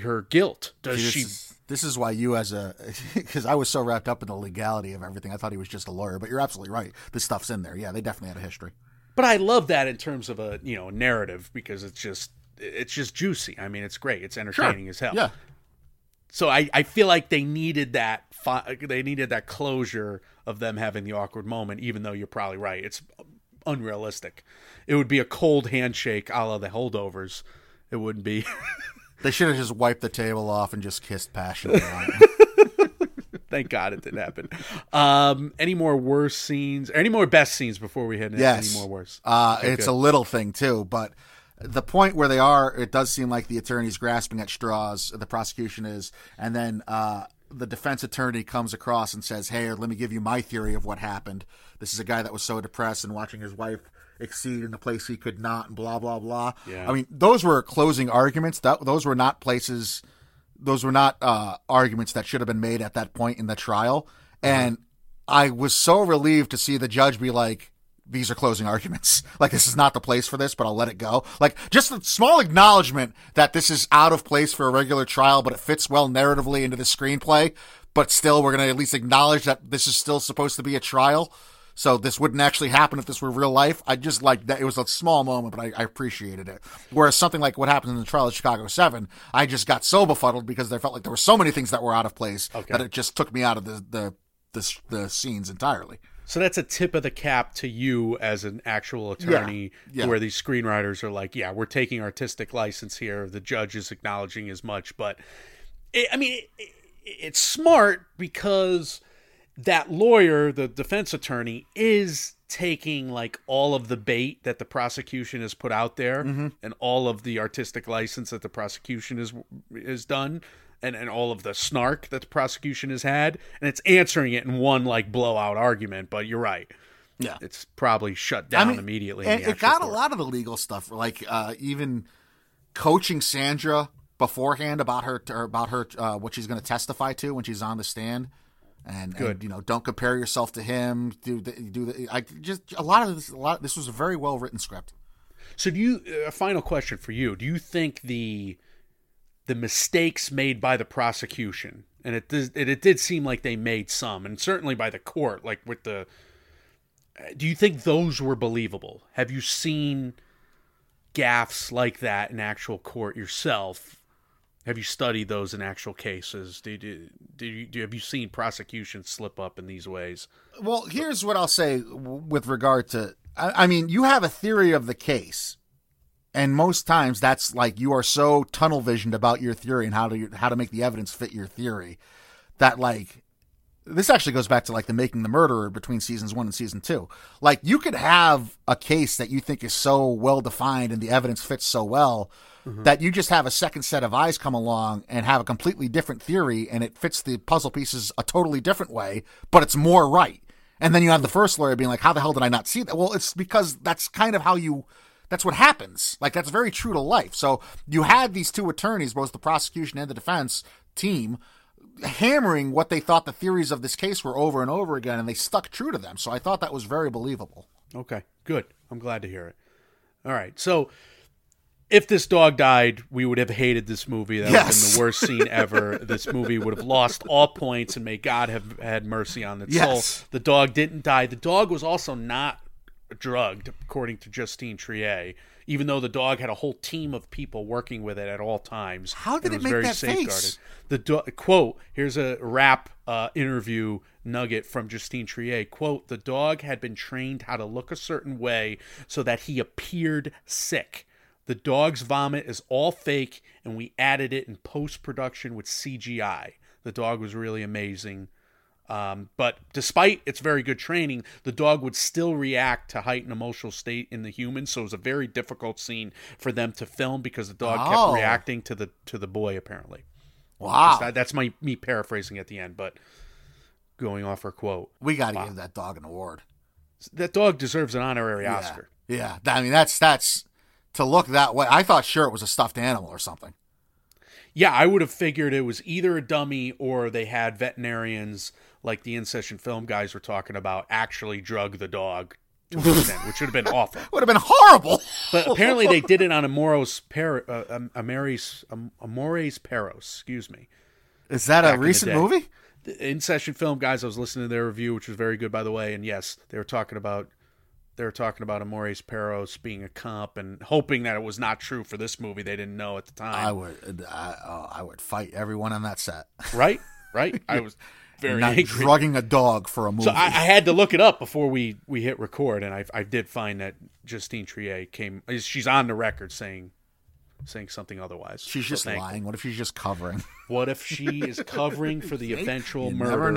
D: her guilt does she
C: is, this is why you, as a, because I was so wrapped up in the legality of everything, I thought he was just a lawyer. But you're absolutely right. This stuff's in there. Yeah, they definitely had a history.
D: but i love that in terms of a you know narrative because it's just it's just juicy. I mean it's great. It's entertaining as hell.
C: Yeah,
D: so I, I feel like they needed that fi- they needed that closure of them having the awkward moment even though you're probably right. It's unrealistic. It would be a cold handshake a la the holdovers. It wouldn't be.
C: They should have just wiped the table off and just kissed passionately. on
D: thank god it didn't happen. Um any more worse scenes? Any more best scenes before we head into
C: yes,
D: any more worse?
C: Uh,
D: Okay,
C: it's
D: good.
C: a little thing too, but the point where they are, it does seem like the attorney's grasping at straws. The prosecution is, and then uh, the defense attorney comes across and says, "Hey, let me give you my theory of what happened. This is a guy that was so depressed and watching his wife." Exceed in the place he could not, and blah blah blah.
D: Yeah.
C: I mean, those were closing arguments. That those were not places those were not uh, arguments that should have been made at that point in the trial. And I was so relieved to see the judge be like, these are closing arguments. Like, this is not the place for this, but I'll let it go. Like, just a small acknowledgement that this is out of place for a regular trial, but it fits well narratively into the screenplay. But still, we're going to at least acknowledge that this is still supposed to be a trial. So this wouldn't actually happen if this were real life. I just like that. It was a small moment, but I, I appreciated it. Whereas something like what happened in the trial of Chicago 7, I just got so befuddled because I felt like there were so many things that were out of place that it just took me out of the, the, the, the scenes entirely.
D: So that's a tip of the cap to you as an actual attorney
C: yeah.
D: where these screenwriters are like yeah we're taking artistic license here. The judge is acknowledging as much. But it, i mean it, it, it's smart because that lawyer the defense attorney is taking like all of the bait that the prosecution has put out there mm-hmm. and all of the artistic license that the prosecution is is done and, and all of the snark that the prosecution has had and it's answering it in one like blowout argument but you're right
C: Yeah.
D: it's probably shut down immediately
C: And it got a lot of the legal stuff, like uh, even coaching Sandra beforehand about her about her uh, what she's going to testify to when she's on the stand. And, and, you know, don't compare yourself to him. Do the, do the, I just a lot of this. A lot. This was a very well written script.
D: So do you a final question for you. Do you think the the mistakes made by the prosecution and it did, it, it did seem like they made some and certainly by the court like with the do you think those were believable? Have you seen gaffes like that in actual court yourself? Have you studied those in actual cases? Did you, do, have you seen prosecutions slip up in these ways?
C: Well, here's what I'll say with regard to. I, I mean, you have a theory of the case, and most times that's like you are so tunnel visioned about your theory and how to how to make the evidence fit your theory that like this actually goes back to like the making the murderer between seasons one and season two. Like you could have a case that you think is so well defined and the evidence fits so well mm-hmm. that you just have a second set of eyes come along and have a completely different theory and it fits the puzzle pieces a totally different way, but it's more right. And then you have the mm-hmm. first lawyer being like, "How the hell did I not see that?" Well, it's because that's kind of how you. That's what happens. Like that's very true to life. So you had these two attorneys, both the prosecution and the defense team, hammering what they thought the theories of this case were over and over again, and they stuck true to them. So I thought that was very believable.
D: Okay, good. I'm glad to hear it. All right, so if this dog died, we would have hated this movie. That would have been the worst scene ever. this movie would have lost all points, and may God have had mercy on its
C: Yes.
D: soul. The dog didn't die. The dog was also not drugged, according to Justine Triet. Even though the dog had a whole team of people working with it at all times,
C: How did it
D: was
C: make
D: very
C: that
D: safeguarded.
C: face?
D: The do- quote here's a rap uh, interview nugget from Justine Triet. Quote: The dog had been trained how to look a certain way so that he appeared sick. The dog's vomit is all fake, and we added it in post production with CGI. The dog was really amazing. Um, but despite its very good training, the dog would still react to heightened emotional state in the human. So it was a very difficult scene for them to film because the dog
C: Oh.
D: kept reacting to the to the boy. Apparently,
C: Wow,
D: that, that's my me paraphrasing at the end, but going off her quote.
C: we got to give that dog an award.
D: That dog deserves an honorary Oscar.
C: Yeah, yeah. I mean, that's that's to look that way. I thought sure it was a stuffed animal or something.
D: Yeah, I would have figured it was either a dummy or they had veterinarians like the in session film guys were talking about actually drug the dog to an extent, which would have been awful.
C: Would have been horrible.
D: But apparently they did it on Amoros per, uh, Amores, um, Amores Perros, excuse me.
C: Is that a recent movie?
D: The in session film guys, I was listening to their review, which was very good by the way, and yes, they were talking about they were talking about Amores Perros being a comp and hoping that it was not true for this movie. They didn't know at the
C: I
D: time.
C: would, I, oh, I would fight everyone on that set.
D: right? Right? I was very
C: Not
D: angry.
C: drugging a dog for a movie.
D: So I, I had to look it up before we, we hit record, and I, I did find that Justine Triet came. She's on the record saying saying something otherwise.
C: she's
D: So
C: just
D: thank-
C: lying. What if she's just covering?
D: What if she is covering for the eventual
C: You
D: murder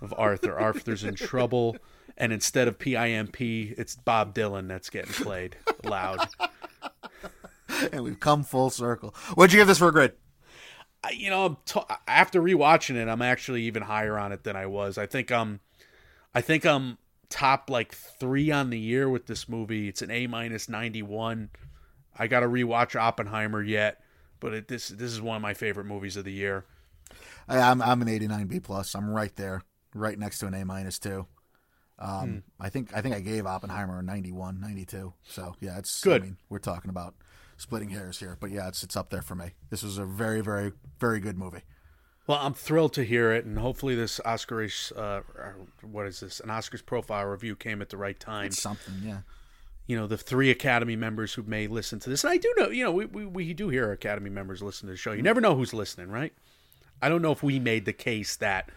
D: of Arthur? Arthur's in trouble, and instead of PIMP, it's Bob Dylan that's getting played loud.
C: and we've come full circle. What'd you give this for a grade?
D: I- you know, I'm t- after rewatching it, I'm actually even higher on it than I was. I think um, I think I'm top like three on the year with this movie. It's an A minus ninety one. I got to rewatch Oppenheimer yet, but it, this this is one of my favorite movies of the year.
C: I, I'm I'm an 89 B plus. I'm right there, right next to an A minus too. Um,
D: Hmm.
C: I think I think I gave Oppenheimer a 91, 92. So yeah, it's
D: Good.
C: I mean, we're talking about splitting hairs here, but yeah, it's it's up there for me. This was a very very very good movie.
D: Well, I'm thrilled to hear it, and hopefully this Oscarish, uh, what is this? An Oscars profile review came at the right time.
C: It's something, yeah.
D: you know the three academy members who may listen to this and i do know you know we, we, we do hear academy members listen to the show you never know who's listening right i don't know if we made the case that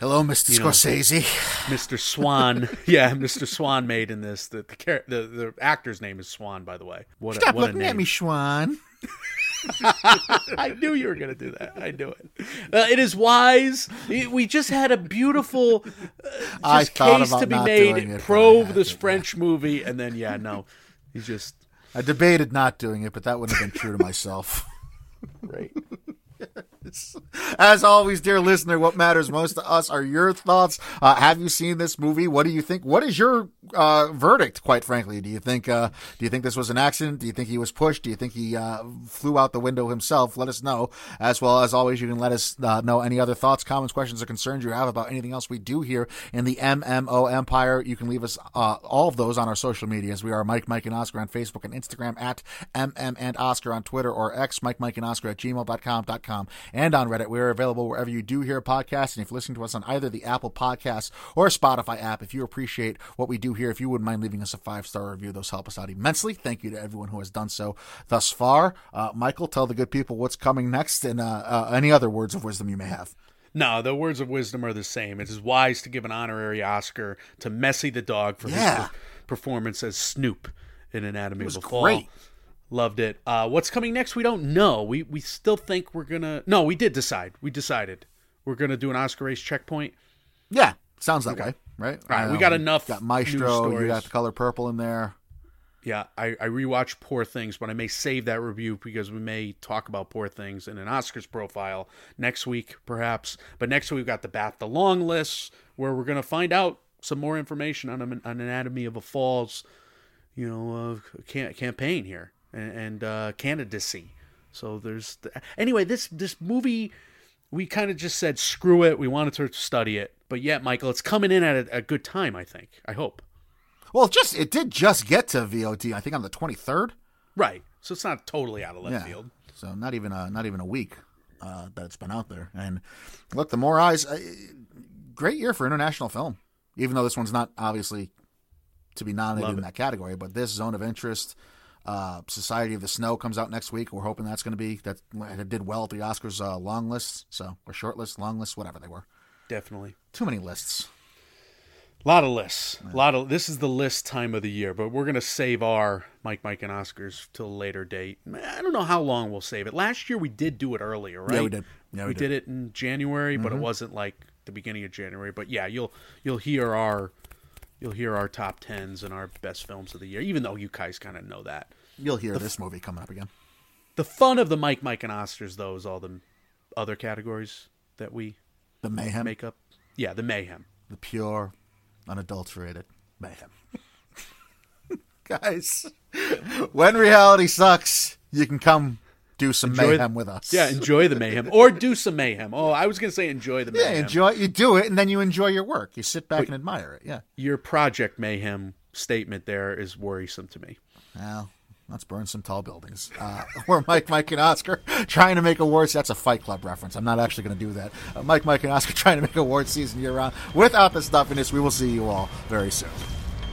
C: Hello, Mr.
D: You know,
C: Scorsese.
D: mr swann yeah mr swann made in this the the, the the actor's name is swann by the way what a,
C: Stop
D: what a
C: looking at me, Schwan.
D: I knew you were going to do that. I knew it. Uh, it is wise. We just had a beautiful uh,
C: I
D: just
C: thought
D: case
C: about
D: to be made. Prove this. French movie, and then yeah, no, he's just
C: I debated not doing it, but that wouldn't have been true to myself.
D: right.
C: As always, dear listener, what matters most to us are your thoughts. Uh, have you seen this movie? What do you think? What is your uh, verdict? Quite frankly, do you think uh, do you think this was an accident? Do you think he was pushed? Do you think he uh, flew out the window himself? Let us know. As well as always, you can let us uh, know any other thoughts, comments, questions, or concerns you have about anything else we do here in the MMO Empire. You can leave us uh, all of those on our social medias. We are Mike, Mike, and Oscar on Facebook and Instagram at MM and Oscar on Twitter or X, Mike, Mike, and Oscar at gmail.com.com. And on Reddit. We are available wherever you do hear podcasts. And if you're listening to us on either the Apple Podcasts or Spotify app, if you appreciate what we do here, if you wouldn't mind leaving us a five star review, those help us out immensely. Thank you to everyone who has done so thus far. Uh, Michael, tell the good people what's coming next and uh, uh, any other words of wisdom you may have.
D: No, the words of wisdom are the same. It is wise to give an honorary Oscar to Messi the dog for
C: Yeah.
D: his performance as Snoop in Anatomy
C: was
D: of a Fall.
C: great.
D: Loved it. Uh, what's coming next? We don't know. We we still think we're gonna. No, we did decide. We decided we're gonna do an Oscar race checkpoint.
C: Yeah, sounds that way, right?
D: All right, we got enough
C: Got Maestro. You got the color purple in there.
D: Yeah, I, I rewatched Poor Things, but I may save that review because we may talk about Poor Things in an Oscars profile next week, perhaps. But next week we've got the BAFTA Long list, where we're going to find out some more information on, an- on Anatomy of a Falls, you know, uh, cam- campaign here and, and uh, candidacy. So there's the, anyway this this movie. We kind of just said screw it. We wanted to study it, but yet, Michael, it's coming in at a, a good time. I think. I hope.
C: Well, just it did just get to VOD. I think on the twenty third.
D: Right. So it's not totally out of left
C: Yeah.
D: field.
C: So not even a not even a week uh, that it's been out there. And look, the more eyes, uh, great year for international film. Even though this one's not obviously to be nominated in that category, but this Zone of Interest, uh, Society of the Snow comes out next week. We're hoping that's going to be that it did well at the Oscars uh, long list, so or short list, long list, whatever they were.
D: Definitely.
C: Too many lists.
D: A lot of lists. A lot of this is the list time of the year, but we're gonna save our Mike, Mike, and Oscars till a later date. I don't know how long we'll save it. Last year we did do it earlier, right?
C: Yeah, we did. Yeah, we
D: we,
C: did. Mm-hmm.
D: did. it in January, but it wasn't like the beginning of January. But yeah, you'll you'll hear our you'll hear our top tens and our best films of the year, even though you guys kind of know that.
C: You'll hear this movie coming up again.
D: The fun of the Mike, Mike, and Oscars though is all the other categories that we
C: The mayhem,
D: make up. Yeah, the mayhem.
C: the pure, unadulterated mayhem. Guys, when reality sucks, you can come do some
D: Enjoy-
C: mayhem with us.
D: Yeah, enjoy the mayhem or do some mayhem. Oh, I was gonna say enjoy the mayhem.
C: yeah, enjoy. You do it, and then you enjoy your work. You sit back and admire it. Yeah.
D: Your project mayhem statement there is worrisome to me.
C: Well, let's burn some tall buildings. Uh, we're Mike, Mike, and Oscar trying to make awards. That's a Fight Club reference. I'm not actually going to do that. Uh, Mike, Mike, and Oscar trying to make awards season year round. Without the stuffiness, we will see you all very soon.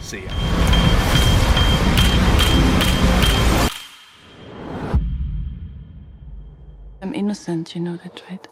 D: See ya.
B: I'm innocent, you know that, right?